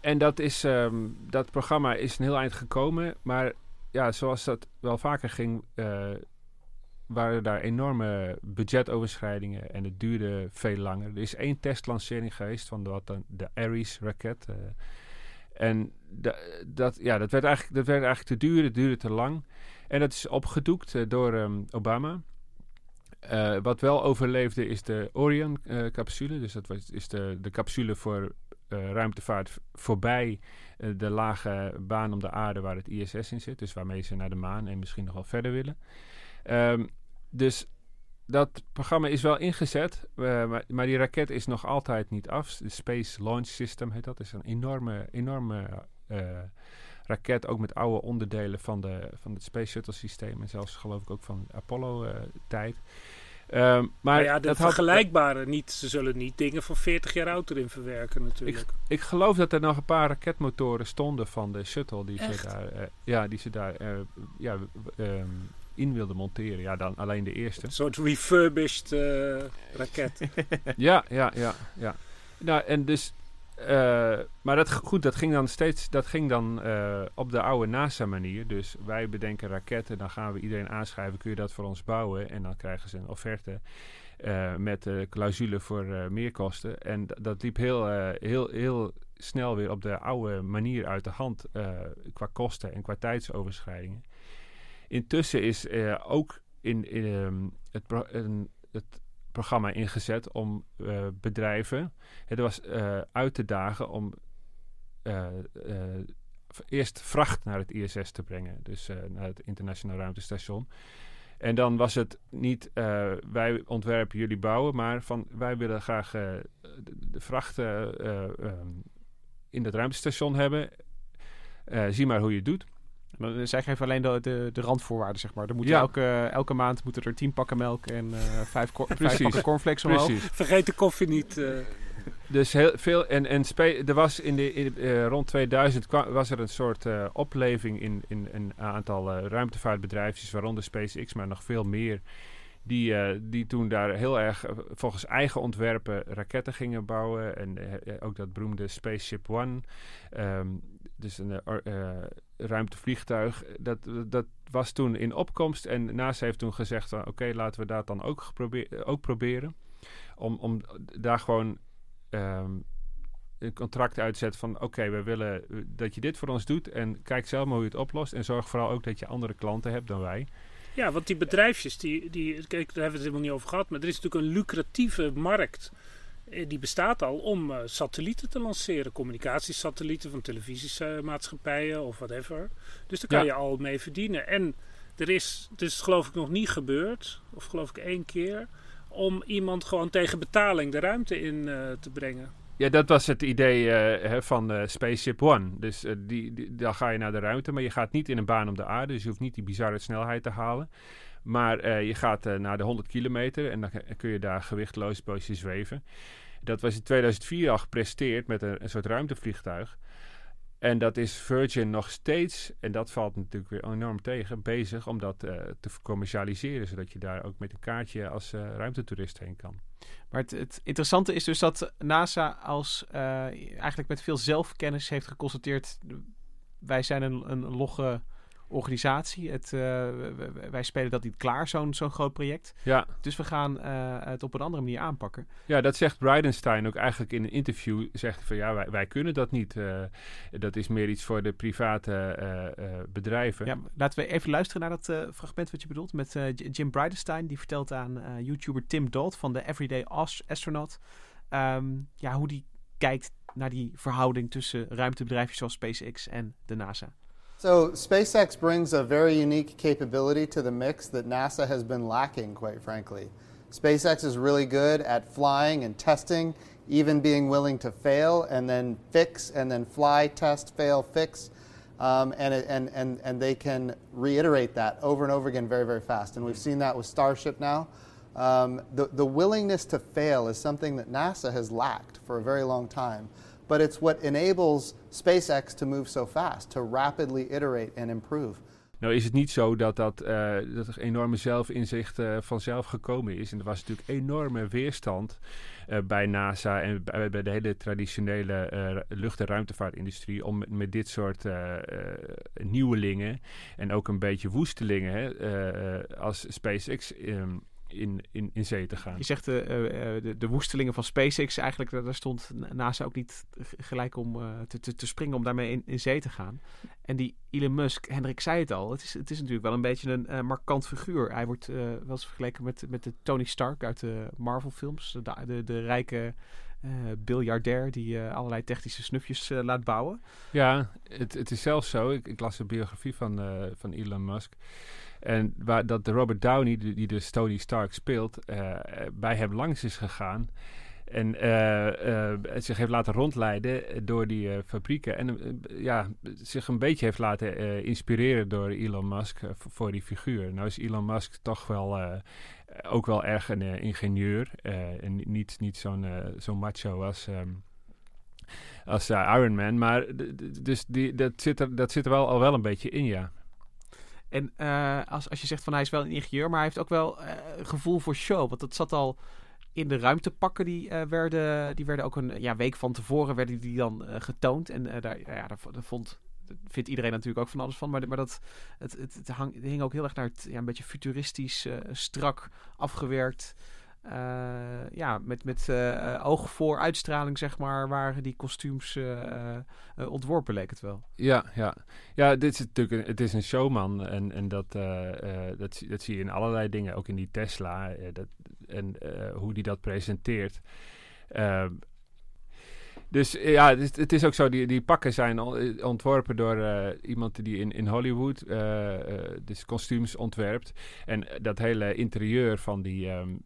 en dat, is, ehm, dat programma is een heel eind gekomen. Maar ja, zoals dat wel vaker ging, waren daar enorme budgetoverschrijdingen. En het duurde veel langer. Er is één testlancering geweest van de, wat dan, de Ares-raket. eh. en da- dat, ja, dat, werd eigenlijk, dat werd eigenlijk te duur, het duurde te lang. En dat is opgedoekt eh, door ehm, Obama. Eh, wat wel overleefde is de Orion-capsule. dus dat was, is de, de capsule voor ruimtevaart voorbij de lage baan om de aarde waar het ISS in zit. Dus waarmee ze naar de maan en misschien nog wel verder willen. Ehm, dus dat programma is wel ingezet, eh, maar, maar die raket is nog altijd niet af. De Space Launch System heet dat. is een enorme, enorme eh, raket, ook met oude onderdelen van, de, van het Space Shuttle systeem. En zelfs geloof ik ook van Apollo-tijd. Ehm, maar Maar ja, de dat had- vergelijkbare niet. Ze zullen niet dingen van 40 jaar oud erin verwerken natuurlijk. Ik geloof dat er nog een paar raketmotoren stonden van de shuttle die Echt? ze daar, eh, ja, die ze daar eh, ja, ehm, in wilden monteren. Ja, dan alleen de eerste. Een soort refurbished eh, raket. ja, ja, ja, ja. Nou, en dus, eh, maar dat, goed, dat ging dan steeds, dat ging dan eh, op de oude NASA-manier. Dus wij bedenken raketten, dan gaan we iedereen aanschrijven, kun je dat voor ons bouwen? En dan krijgen ze een offerte met de clausule voor eh, meerkosten. En dat liep heel, heel, heel snel weer op de oude manier uit de hand qua kosten en qua tijdsoverschrijdingen. Intussen is eh, ook in, ehm, het, het programma ingezet om eh, bedrijven. Het was eh, uit te dagen om eerst vracht naar het ISS te brengen, dus naar het internationaal ruimtestation. En dan was het niet wij ontwerpen, jullie bouwen, maar van wij willen graag de, de vracht eh, ehm, in het ruimtestation hebben. Zie maar hoe je het doet. Maar, Zij geven alleen de, de, de randvoorwaarden, zeg maar. Er Ja. elke, elke maand moeten er tien pakken melk en eh, vijf, vijf Precies. pakken cornflakes omhoog. Precies. Vergeet de koffie niet. eh. Dus heel veel. En, en spe- er was in de, in, eh, rond 2000 kwa- was er een soort eh, opleving in, in een aantal ruimtevaartbedrijfjes, waaronder SpaceX, maar nog veel meer. Die, eh, die toen daar heel erg volgens eigen ontwerpen raketten gingen bouwen. En ook dat beroemde Spaceship One. ehm, dus een eh, eh, ruimtevliegtuig. Dat, dat was toen in opkomst. En NASA heeft toen gezegd: oké, laten we dat dan ook, geprobeer- ook proberen. Om, om daar gewoon ehm, een contract uitzet van oké, we willen eh, dat je dit voor ons doet en kijk zelf maar hoe je het oplost en zorg vooral ook dat je andere klanten hebt dan wij. Ja, want die bedrijfjes, die, die, kijk, daar hebben we het helemaal niet over gehad, maar er is natuurlijk een lucratieve markt. Eh, Die bestaat al om eh, satellieten te lanceren, communicatiesatellieten van televisiemaatschappijen of whatever. Dus daar kan Ja. je al mee verdienen. En er is, dus geloof ik nog niet gebeurd, of geloof ik één keer, om iemand gewoon tegen betaling de ruimte in eh, te brengen. Ja, dat was het idee van eh, Spaceship One. Dus die, die, dan ga je naar de ruimte, maar je gaat niet in een baan om de aarde. Dus je hoeft niet die bizarre snelheid te halen. Maar eh, je gaat eh, naar de 100 kilometer en dan kun je daar gewichtloos bootje zweven. Dat was in 2004 al gepresteerd met een, een soort ruimtevliegtuig. En dat is Virgin nog steeds, en dat valt natuurlijk weer enorm tegen, bezig om dat eh, te commercialiseren. Zodat je daar ook met een kaartje als ruimtetoerist heen kan. Maar het, interessante is dus dat NASA als eigenlijk met veel zelfkennis heeft geconstateerd... wij zijn een, een logge organisatie. Het, eh, wij spelen dat niet klaar, zo'n zo'n groot project. Ja. Dus we gaan eh, het op een andere manier aanpakken. Ja, dat zegt Bridenstine ook eigenlijk in een interview. Zegt hij van ja, wij, wij kunnen dat niet. eh, dat is meer iets voor de private bedrijven. Ja, laten we even luisteren naar dat fragment wat je bedoelt. Met Jim Bridenstine. Die vertelt aan YouTuber Tim Dodd van de Everyday As- Astronaut. ehm, ja, hoe die kijkt naar die verhouding tussen ruimtebedrijfjes zoals SpaceX en de NASA. So SpaceX brings a very unique capability to the mix that NASA has been lacking, quite frankly. SpaceX is really good at flying and testing, even being willing to fail and then fix and then fly, test, fail, fix. Um, and, and, and, and they can reiterate that over and over again very, very fast. And we've seen that with Starship now. Um, the, the willingness to fail is something that NASA has lacked for a very long time. But it's what enables SpaceX to move so fast, to rapidly iterate and improve. Nou is het niet zo dat, dat, uh, dat enorme zelfinzicht uh, vanzelf gekomen is. En er was natuurlijk enorme weerstand uh, bij NASA en bij, de hele traditionele lucht- en ruimtevaartindustrie om met, dit soort nieuwelingen en ook een beetje woestelingen hè, als SpaceX um, in, in, in zee te gaan. Je zegt uh, de, de woestelingen van SpaceX, eigenlijk daar stond NASA ook niet gelijk om uh, te, te, te, springen om daarmee in, in zee te gaan. En die Elon Musk, Hendrik zei het al, het is, het is natuurlijk wel een beetje een uh, markant figuur. Hij wordt wel eens vergeleken met, met de Tony Stark uit de Marvel films, de, de, de rijke biljardair die allerlei technische snufjes laat bouwen. Ja, het, het is zelfs zo, ik, ik las de biografie van, van Elon Musk. En waar dat de Robert Downey, die, die dus Tony Stark speelt, uh, bij hem langs is gegaan. En uh, uh, zich heeft laten rondleiden door die fabrieken. En ja, zich een beetje heeft laten inspireren door Elon Musk voor die figuur. Nou is Elon Musk toch wel ook wel erg een ingenieur. en niet, niet zo'n zo'n macho als. Um, als Iron Man, maar dus die, dat, zit er, dat zit er wel al wel een beetje in, ja. En uh, als, als je zegt van hij is wel een ingenieur, maar hij heeft ook wel uh, gevoel voor show. Want dat zat al in de ruimtepakken die uh, werden. Die werden ook een ja, week van tevoren werden die dan getoond. En daar, ja, daar vond vindt iedereen natuurlijk ook van alles van. Maar, maar dat, het, het, het, hang, het hing ook heel erg naar het ja, een beetje futuristisch, strak afgewerkt. Uh, ja, met, met uh, oog voor uitstraling, zeg maar, waren die kostuums uh, ontworpen, leek het wel. Ja, ja. ja dit is natuurlijk een, het is een showman en, en dat, dat, dat zie je in allerlei dingen, ook in die Tesla dat, en hoe die dat presenteert. dus ja, het, het, is ook zo, die, die pakken zijn ontworpen door iemand die in, in Hollywood dus kostuums ontwerpt. En dat hele interieur van die... Um,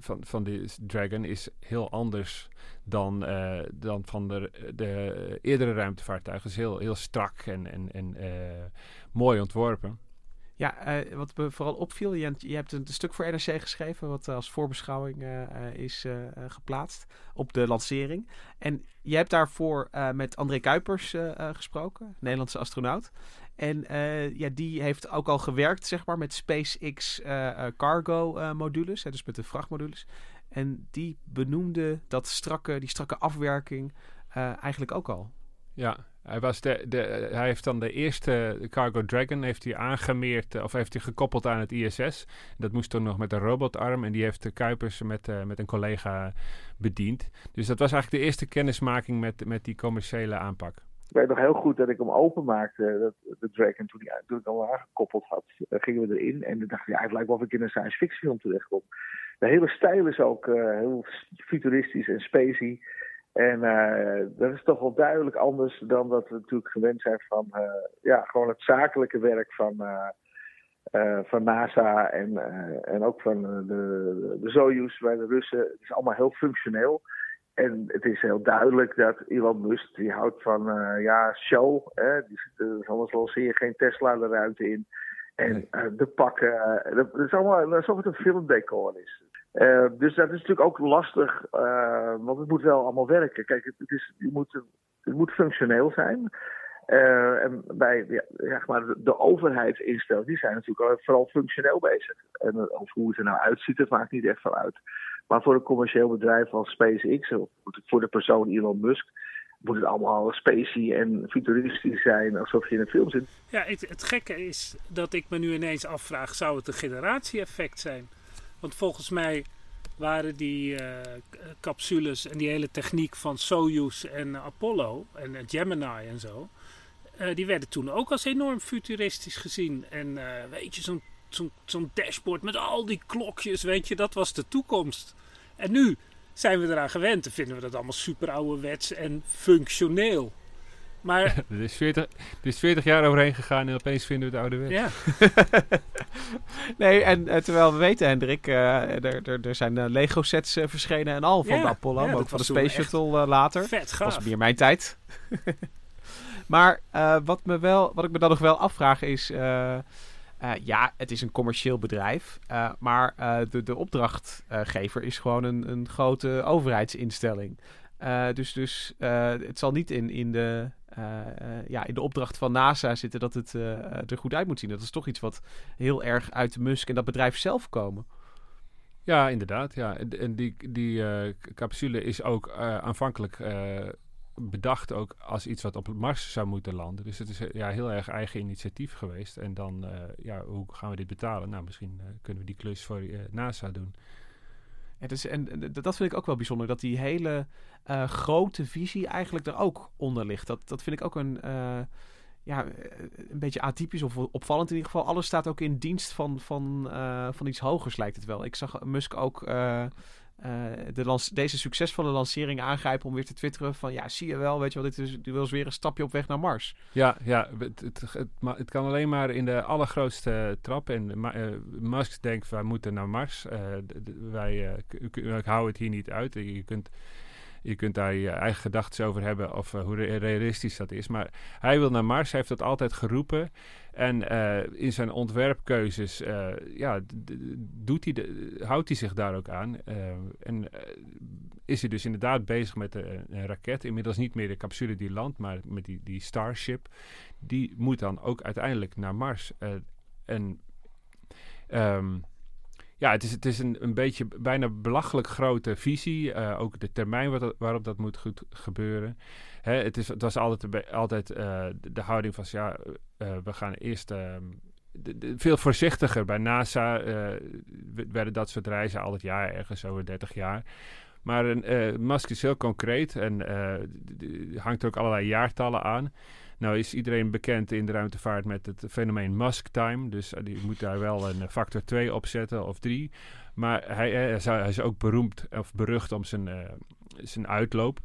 van, van de Dragon is heel anders dan, uh, dan van de, de eerdere ruimtevaartuigen. Het is heel, heel strak en, en, en uh, mooi ontworpen. Ja, uh, wat me vooral opviel, je, je, hebt een stuk voor NRC geschreven, wat als voorbeschouwing is geplaatst op de lancering. En je hebt daarvoor met André Kuipers gesproken, Nederlandse astronaut. En uh, ja, die heeft ook al gewerkt, zeg maar, met SpaceX uh, cargo uh, modules, hè, dus met de vrachtmodules. En die benoemde dat strakke, die strakke afwerking eigenlijk ook al. Ja, hij, was de, hij heeft dan de eerste Cargo Dragon heeft hij aangemeerd, of heeft hij gekoppeld aan het ISS. Dat moest toen nog met een robotarm en die heeft de Kuipers met, met een collega bediend. Dus dat was eigenlijk de eerste kennismaking met, met die commerciële aanpak. Ik weet nog heel goed dat ik hem openmaakte, dat, de Dragon, toen, die, toen ik hem al aangekoppeld had, uh, gingen we erin. En dan dacht ik, ja, lijkt wel of ik in een science fiction film terechtkom. De hele stijl is ook uh, heel futuristisch en spacey. En uh, dat is toch wel duidelijk anders dan wat we natuurlijk gewend zijn van ja, gewoon het zakelijke werk van, van NASA en, en ook van de, de Soyuz bij de Russen. Het is allemaal heel functioneel. En het is heel duidelijk dat Elon Musk, die houdt van uh, ja, show. Hè? Die, uh, anders lanceer je geen Tesla de ruimte in. En uh, de pakken, dat, is allemaal alsof het een filmdecor is. dus dat is natuurlijk ook lastig, want het moet wel allemaal werken. Kijk, het, het is, je moet, het moet functioneel zijn. en bij ja, zeg maar, de, de overheidsinstellingen, die zijn natuurlijk vooral functioneel bezig. En of hoe het er nou uitziet, dat maakt niet echt van uit. Maar voor een commercieel bedrijf als SpaceX, of voor de persoon Elon Musk, moet het allemaal spacey en futuristisch zijn, alsof je in een film zit. Ja, het, gekke is dat ik me nu ineens afvraag, zou het een generatie-effect zijn? Want volgens mij waren die uh, capsules en die hele techniek van Soyuz en Apollo en Gemini en zo, uh, die werden toen ook als enorm futuristisch gezien. En weet je, zo'n dashboard met al die klokjes, weet je, dat was de toekomst. En nu zijn we eraan gewend en vinden we dat allemaal super ouderwets en functioneel. Maar, er, is 40, er is 40 jaar overheen gegaan en opeens vinden we het oude weg. Ja. nee, en eh, terwijl we weten, Hendrik, eh, er, er, er zijn eh, Lego-sets verschenen en al van Ja, de Apollo, ja, maar dat ook van de Space Shuttle later. vet Dat gaaf. was meer mijn tijd. maar wat, me wel, wat ik me dan nog wel afvraag is... eh, ja, het is een commercieel bedrijf, eh, maar eh, de, de opdrachtgever is gewoon een, een grote overheidsinstelling. Dus dus het zal niet in, in, de, ja, in de opdracht van NASA zitten dat het er goed uit moet zien. Dat is toch iets wat heel erg uit Musk en dat bedrijf zelf komen. Ja, inderdaad. Ja. En, die, die capsule is ook aanvankelijk bedacht ook als iets wat op Mars zou moeten landen. Dus het is eh, ja, heel erg eigen initiatief geweest. En dan, eh, ja, hoe gaan we dit betalen? Nou, misschien eh, kunnen we die klus voor NASA doen. Ja, dus, en dat vind ik ook wel bijzonder, dat die hele grote visie eigenlijk er ook onder ligt. Dat, dat vind ik ook een, ja, een beetje atypisch of opvallend in ieder geval. Alles staat ook in dienst van, van, van iets hogers, lijkt het wel. Ik zag Musk ook de lans- deze succesvolle lancering aangrijpen om weer te twitteren van... Ja, zie je wel, weet je wel, dit is, dit was weer een stapje op weg naar Mars. Ja, ja het, het, het, kan alleen maar in de allergrootste trap. En eh, Musk denkt, wij moeten naar Mars. Eh, wij eh, ik hou het hier niet uit. Je kunt, je kunt daar je eigen gedachten over hebben of eh, hoe re- realistisch dat is. Maar hij wil naar Mars, hij heeft dat altijd geroepen. En eh, in zijn ontwerpkeuzes eh, ja, doet hij de, houdt hij zich daar ook aan. En is hij dus inderdaad bezig met een, een raket. Inmiddels niet meer de capsule die landt, maar met die, die Starship. Die moet dan ook uiteindelijk naar Mars. En ehm, ja, het is, het is een, een beetje bijna belachelijk grote visie. Eh, ook de termijn waarop dat moet goed gebeuren. Hè, het, is, het was altijd, altijd eh, de, houding van, ja, eh, we gaan eerst... ehm, veel voorzichtiger. Bij NASA werden dat soort reizen altijd jaar, ergens over 30 jaar. Maar Musk is heel concreet en hangt er ook allerlei jaartallen aan. Nou is iedereen bekend in de ruimtevaart met het fenomeen Musk time. Dus eh, die moet daar wel een factor 2 op zetten of 3. Maar hij, is, hij is ook beroemd of berucht om zijn, eh, zijn uitloop.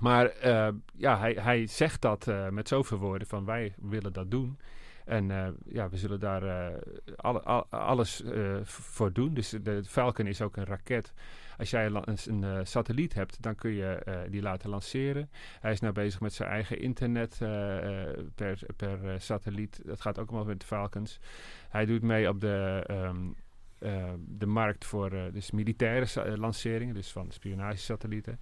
Maar eh, ja, hij, hij zegt dat eh, met zoveel woorden van wij willen dat doen. En eh, ja, we zullen daar eh, alle, al- alles eh, voor doen. Dus de Falcon is ook een raket. Als jij een, een, satelliet hebt, dan kun je die laten lanceren. Hij is nou bezig met zijn eigen internet per, per satelliet. Dat gaat ook allemaal met Falcons. Hij doet mee op de, ehm, eh, de markt voor dus militaire lanceringen, dus van spionagesatellieten.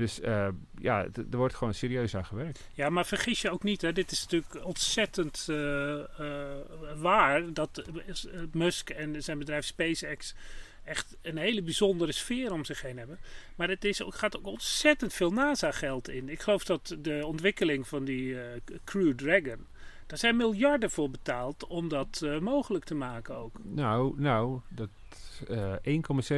Dus eh, ja, er wordt gewoon serieus aan gewerkt. Ja, maar vergis je ook niet, hè? dit is natuurlijk ontzettend eh, eh, waar dat Musk en zijn bedrijf SpaceX echt een hele bijzondere sfeer om zich heen hebben. Maar het is ook, gaat ook ontzettend veel NASA-geld in. Ik geloof dat de ontwikkeling van die Crew Dragon, daar zijn miljarden voor betaald om dat mogelijk te maken ook. Nou, nou dat eh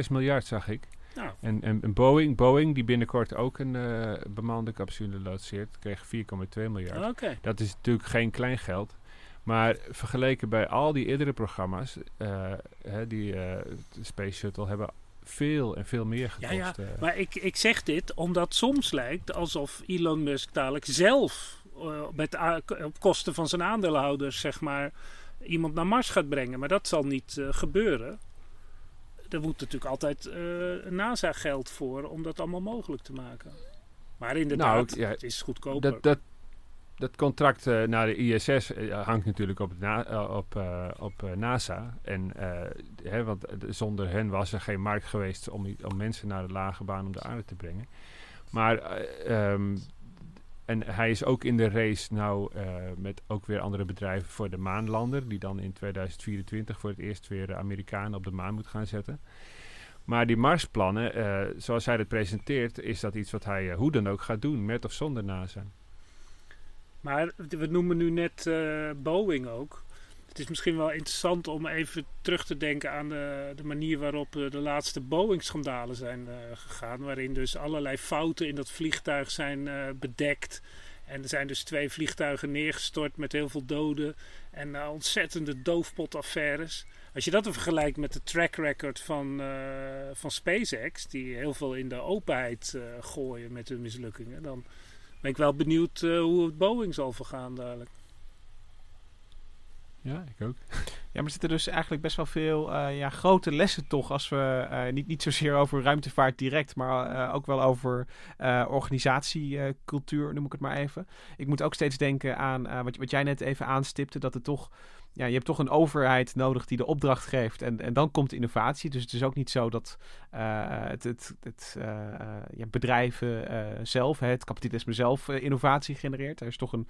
1,6 miljard zag ik. Nou. En, en, en Boeing, Boeing, die binnenkort ook een eh, bemande capsule lanceert, kreeg 4,2 miljard. Dat is natuurlijk geen klein geld. Maar vergeleken bij al die eerdere programma's, eh, hè, die de Space Shuttle hebben veel en veel meer Ja, gekost. ja, eh. maar ik, ik zeg dit omdat soms lijkt alsof Elon Musk dadelijk zelf met op kosten van zijn aandeelhouders zeg maar iemand naar Mars gaat brengen. Maar dat zal niet gebeuren. Er moet natuurlijk altijd eh NASA-geld voor om dat allemaal mogelijk te maken. Maar inderdaad, Nou, ja, het is goedkoper. Dat, dat, dat contract eh, naar de ISS eh, hangt natuurlijk op, na, op, op NASA. En, hè, want zonder hen was er geen markt geweest om, om mensen naar de lage baan om de aarde te brengen. Maar eh, ehm, en hij is ook in de race nou eh, met ook weer andere bedrijven voor de maanlander. Die dan in 2024 voor het eerst weer de Amerikanen op de maan moet gaan zetten. Maar die Marsplannen, eh, zoals hij het presenteert, is dat iets wat hij eh, hoe dan ook gaat doen, met of zonder NASA. Maar we noemen nu net Boeing ook. Het is misschien wel interessant om even terug te denken aan de, de manier waarop eh, de laatste Boeing-schandalen zijn eh, gegaan. Waarin dus allerlei fouten in dat vliegtuig zijn eh, bedekt. En er zijn dus twee vliegtuigen neergestort met heel veel doden. En eh, ontzettende doofpotaffaires. Als je dat vergelijkt met de track record van, van SpaceX, die heel veel in de openheid gooien met hun mislukkingen, dan Ben ik wel benieuwd hoe het Boeing zal vergaan dadelijk. Ja, ik ook. Ja, maar er zitten dus eigenlijk best wel veel eh, ja, grote lessen toch. Als we eh, niet, niet zozeer over ruimtevaart direct, maar eh, ook wel over organisatiecultuur, noem ik het maar even. Ik moet ook steeds denken aan wat, wat jij net even aanstipte, dat het toch. Ja, je hebt toch een overheid nodig die de opdracht geeft. En, en dan komt innovatie. Dus het is ook niet zo dat het, het, het ja, bedrijven zelf, het kapitalisme zelf, innovatie genereert. Er is toch een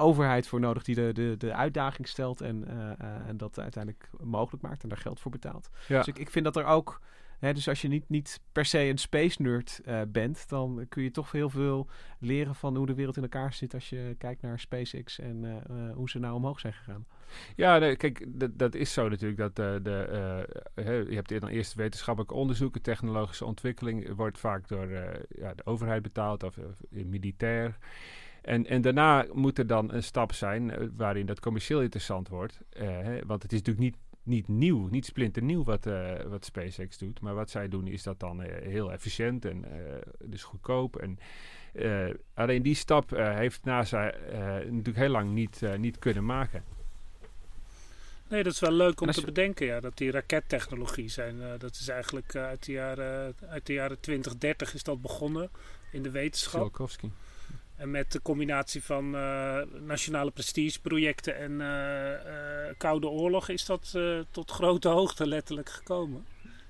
overheid voor nodig die de, de, de uitdaging stelt en, eh, eh, en dat uiteindelijk mogelijk maakt en daar geld voor betaalt. Ja. Dus ik, ik vind dat er ook, hè, dus als je niet, niet per se een space nerd eh, bent, dan kun je toch heel veel leren van hoe de wereld in elkaar zit als je kijkt naar SpaceX en hoe ze nou omhoog zijn gegaan. Ja, nee, kijk, dat, dat is zo natuurlijk. Dat, de, je hebt dan eerst wetenschappelijk onderzoeken, technologische ontwikkeling wordt vaak door ja, de overheid betaald of, of militair. En, en daarna moet er dan een stap zijn eh, waarin dat commercieel interessant wordt. Eh, hè, want het is natuurlijk niet, niet nieuw, niet splinternieuw wat, eh, wat SpaceX doet. Maar wat zij doen is dat dan heel efficiënt en eh, dus goedkoop. En, eh, alleen die stap eh, heeft NASA eh, natuurlijk heel lang niet, eh, niet kunnen maken. Nee, dat is wel leuk om te je- bedenken, ja, dat die rakettechnologie zijn. eh, dat is eigenlijk uit, de jaren, uit de jaren 20, 30 is dat begonnen in de wetenschap. Tsiolkovsky. En met de combinatie van eh, nationale prestigeprojecten en eh, eh, Koude Oorlog is dat eh, tot grote hoogte letterlijk gekomen.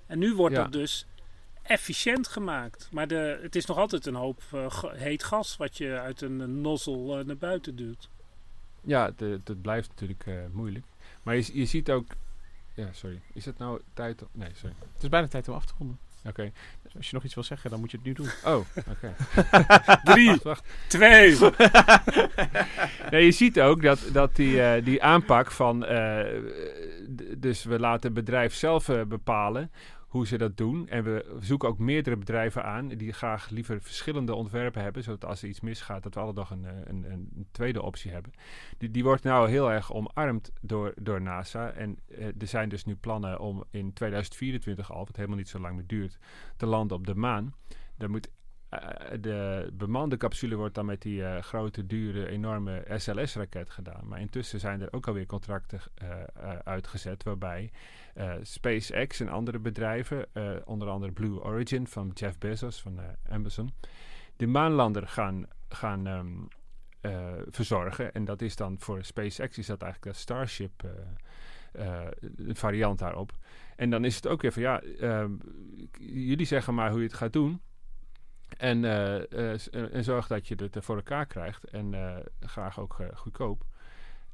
En nu wordt Ja. dat dus efficiënt gemaakt. Maar de, het is nog altijd een hoop eh, heet gas wat je uit een, nozzel naar buiten duwt. Ja, de- dat blijft natuurlijk eh, moeilijk. Maar je, je ziet ook... Ja, sorry. Is het nou tijd... om- Nee, sorry. Het is bijna tijd om af te ronden. Oké. Als je nog iets wil zeggen, dan moet je het nu doen. Oh, oké. Drie, Wacht, wacht. twee. nee, je ziet ook dat, dat die, eh, die aanpak van... eh, dus we laten het bedrijf zelf eh, bepalen hoe ze dat doen. En we zoeken ook meerdere bedrijven aan die graag liever verschillende ontwerpen hebben. Zodat als er iets misgaat, dat we altijd nog een, eh, een, een tweede optie hebben. Die, die wordt nou heel erg omarmd door, door NASA. En eh, er zijn dus nu plannen om in 2024 al, wat helemaal niet zo lang meer duurt, te landen op de maan. Daar moet eh, de bemande capsule wordt dan met die grote, dure, enorme SLS-raket gedaan. Maar intussen zijn er ook alweer contracten uitgezet waarbij eh, SpaceX en andere bedrijven, eh, onder andere Blue Origin van Jeff Bezos van eh, Amazon, de maanlander gaan, gaan ehm, eh, verzorgen. En dat is dan voor SpaceX is dat eigenlijk de Starship variant daarop. En dan is het ook weer van ja, ehm, jullie zeggen maar hoe je het gaat doen. En, en zorg dat je het voor elkaar krijgt. En graag ook goedkoop.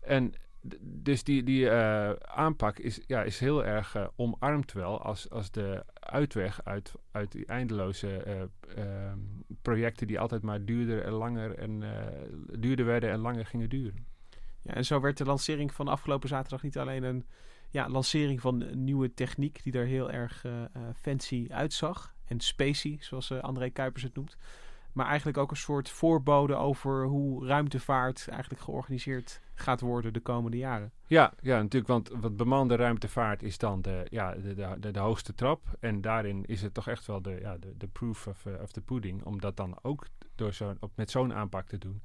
En dus die, die eh, aanpak is, ja, is heel erg eh, omarmd wel als, als de uitweg uit, uit die eindeloze eh, ehm, projecten die altijd maar duurder en langer en duurder werden en langer gingen duren. Ja, en zo werd de lancering van afgelopen zaterdag niet alleen een ja, lancering van een nieuwe techniek die er heel erg fancy uitzag. En spacey, zoals André Kuipers het noemt. Maar eigenlijk ook een soort voorbode over hoe ruimtevaart eigenlijk georganiseerd gaat worden de komende jaren. Ja, ja, natuurlijk, want wat bemande ruimtevaart is dan de, ja, de, de, de, de hoogste trap. En daarin is het toch echt wel de, ja, de, de proof of, eh, of the pudding, om dat dan ook door zo'n op, met zo'n aanpak te doen.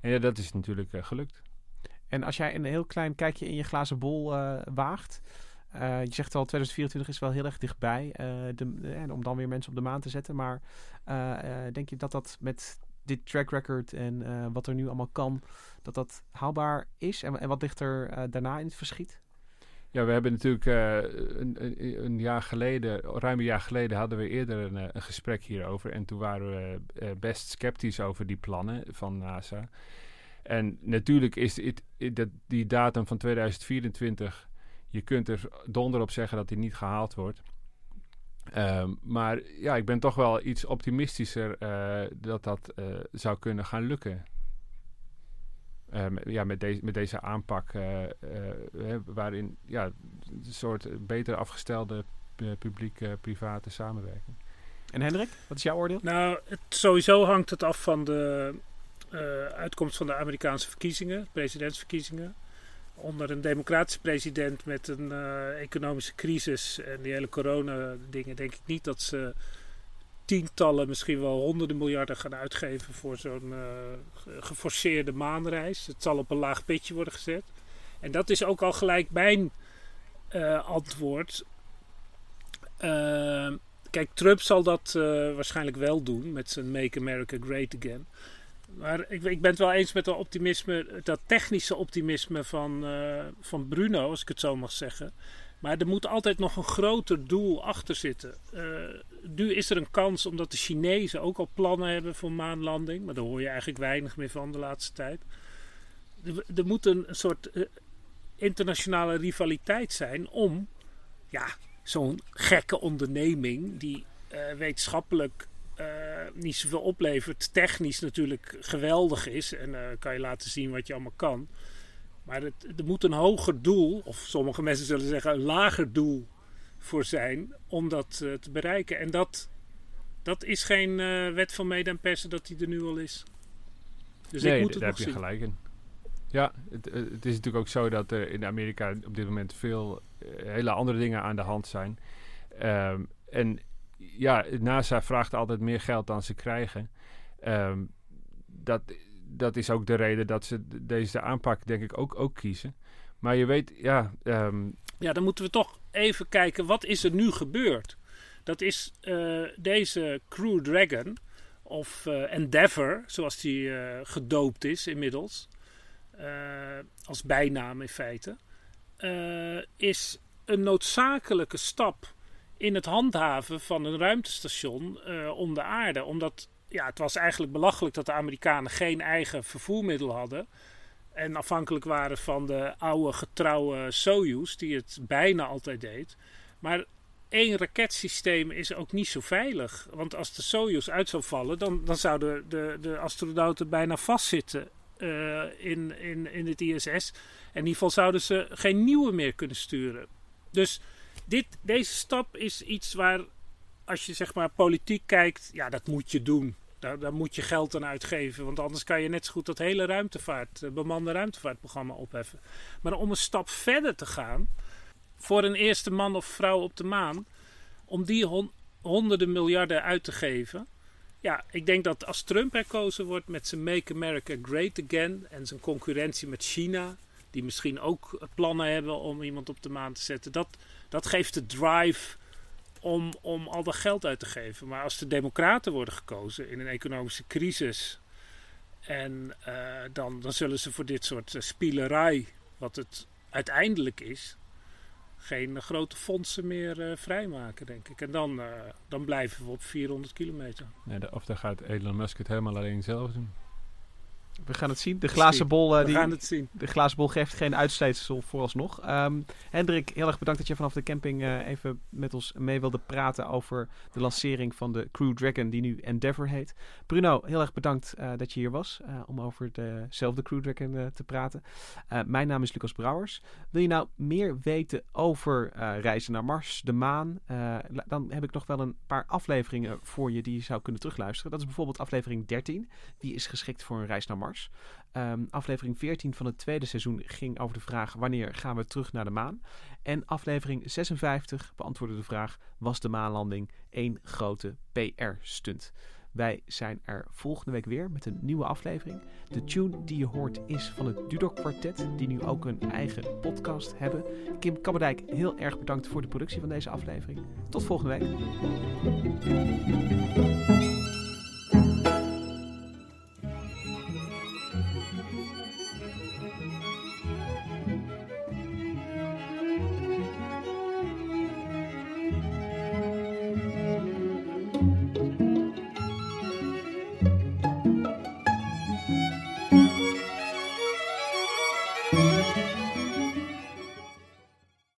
En ja, dat is natuurlijk eh, gelukt. En als jij een heel klein kijkje in je glazen bol eh, waagt. Eh, je zegt al, 2024 is wel heel erg dichtbij. eh, de, om dan weer mensen op de maan te zetten. Maar eh, denk je dat dat met dit track record en wat er nu allemaal kan, dat dat haalbaar is? En, en wat ligt er daarna in het verschiet? Ja, we hebben natuurlijk een, een, jaar geleden, ruim een jaar geleden, hadden we eerder een, een gesprek hierover. En toen waren we best sceptisch over die plannen van NASA. En natuurlijk is die datum van 2024, je kunt er donder op zeggen dat die niet gehaald wordt. Ehm, maar ja, ik ben toch wel iets optimistischer eh, dat dat eh, zou kunnen gaan lukken. Eh, met- ja, met, deze met deze aanpak, eh, eh, hè, waarin ja, een soort beter afgestelde publiek-private samenwerking. En Hendrik, wat is jouw oordeel? Nou, het, sowieso hangt het af van de eh, uitkomst van de Amerikaanse verkiezingen, presidentsverkiezingen. Onder een democratische president met een eh, economische crisis en die hele corona-dingen, denk ik niet dat ze tientallen, misschien wel honderden miljarden gaan uitgeven voor zo'n geforceerde maanreis. Het zal op een laag pitje worden gezet. En dat is ook al gelijk mijn antwoord. Ehm, kijk, Trump zal dat waarschijnlijk wel doen met zijn Make America Great Again. Maar ik, ik ben het wel eens met dat optimisme, dat technische optimisme van, van Bruno, als ik het zo mag zeggen. Maar er moet altijd nog een groter doel achter zitten. Uh, nu is er een kans omdat de Chinezen ook al plannen hebben voor maanlanding. Maar daar hoor je eigenlijk weinig meer van de laatste tijd. Er, moet een, soort uh, internationale rivaliteit zijn om ja, zo'n gekke onderneming die wetenschappelijk niet zoveel oplevert, technisch natuurlijk geweldig is. En kan je laten zien wat je allemaal kan. Maar het, er moet een hoger doel, of sommige mensen zullen zeggen een lager doel voor zijn om dat uh, te bereiken. En dat, dat is geen uh, wet van mede en persen dat die er nu al is. Dus nee, ik moet het daar nog heb je gelijk in. Ja, het, het is natuurlijk ook zo dat er in Amerika op dit moment veel uh, hele andere dingen aan de hand zijn. Um, en ja, NASA vraagt altijd meer geld dan ze krijgen. Um, dat dat is ook de reden dat ze deze aanpak, denk ik, ook, ook kiezen. Maar je weet, ja. Um... Ja, dan moeten we toch even kijken, wat is er nu gebeurd? Dat is uh, deze Crew Dragon, of uh, Endeavour, zoals die uh, gedoopt is inmiddels, als bijnaam in feite, is een noodzakelijke stap in het handhaven van een ruimtestation om de aarde. Omdat ja, het was eigenlijk belachelijk dat de Amerikanen geen eigen vervoermiddel hadden. En afhankelijk waren van de oude getrouwe Soyuz, die het bijna altijd deed. Maar één raketsysteem is ook niet zo veilig. Want als de Soyuz uit zou vallen, dan, dan zouden de, de astronauten bijna vastzitten uh, in, in, in het ISS. En in ieder geval zouden ze geen nieuwe meer kunnen sturen. Dus dit, deze stap is iets waar, als je zeg maar politiek kijkt, ja, dat moet je doen. Daar, daar, moet je geld aan uitgeven. Want anders kan je net zo goed dat hele ruimtevaart, bemande ruimtevaartprogramma opheffen. Maar om een stap verder te gaan. Voor een eerste man of vrouw op de maan. Om die hon, honderden miljarden uit te geven. Ja, ik denk dat als Trump herkozen wordt met zijn Make America Great Again. En zijn concurrentie met China. Die misschien ook plannen hebben om iemand op de maan te zetten. Dat, dat geeft de drive om, om al dat geld uit te geven. Maar als de Democraten worden gekozen in een economische crisis. En uh, dan, dan zullen ze voor dit soort uh, spielerij, wat het uiteindelijk is, geen uh, grote fondsen meer vrijmaken, denk ik. En dan, dan blijven we op 400 kilometer. Nee, of dan gaat Elon Musk het helemaal alleen zelf doen. We gaan het zien. De glazen bol, uh, We die, gaan het zien. De glazen bol geeft geen uitsluitsel vooralsnog. Um, Hendrik, heel erg bedankt dat je vanaf de camping uh, even met ons mee wilde praten over de lancering van de Crew Dragon, die nu Endeavour heet. Bruno, heel erg bedankt uh, dat je hier was om over dezelfde Crew Dragon te praten. mijn naam is Lucas Brouwers. Wil je nou meer weten over reizen naar Mars, de maan? dan heb ik nog wel een paar afleveringen voor je die je zou kunnen terugluisteren. Dat is bijvoorbeeld aflevering 13. Die is geschikt voor een reis naar Um, aflevering 14 van het tweede seizoen ging over de vraag wanneer gaan we terug naar de maan. En aflevering 56 beantwoordde de vraag was de maanlanding één grote PR-stunt. Wij zijn er volgende week weer met een nieuwe aflevering. De tune die je hoort is van het Dudok Quartet, die nu ook een eigen podcast hebben. Kim Kabberdijk, heel erg bedankt voor de productie van deze aflevering. Tot volgende week.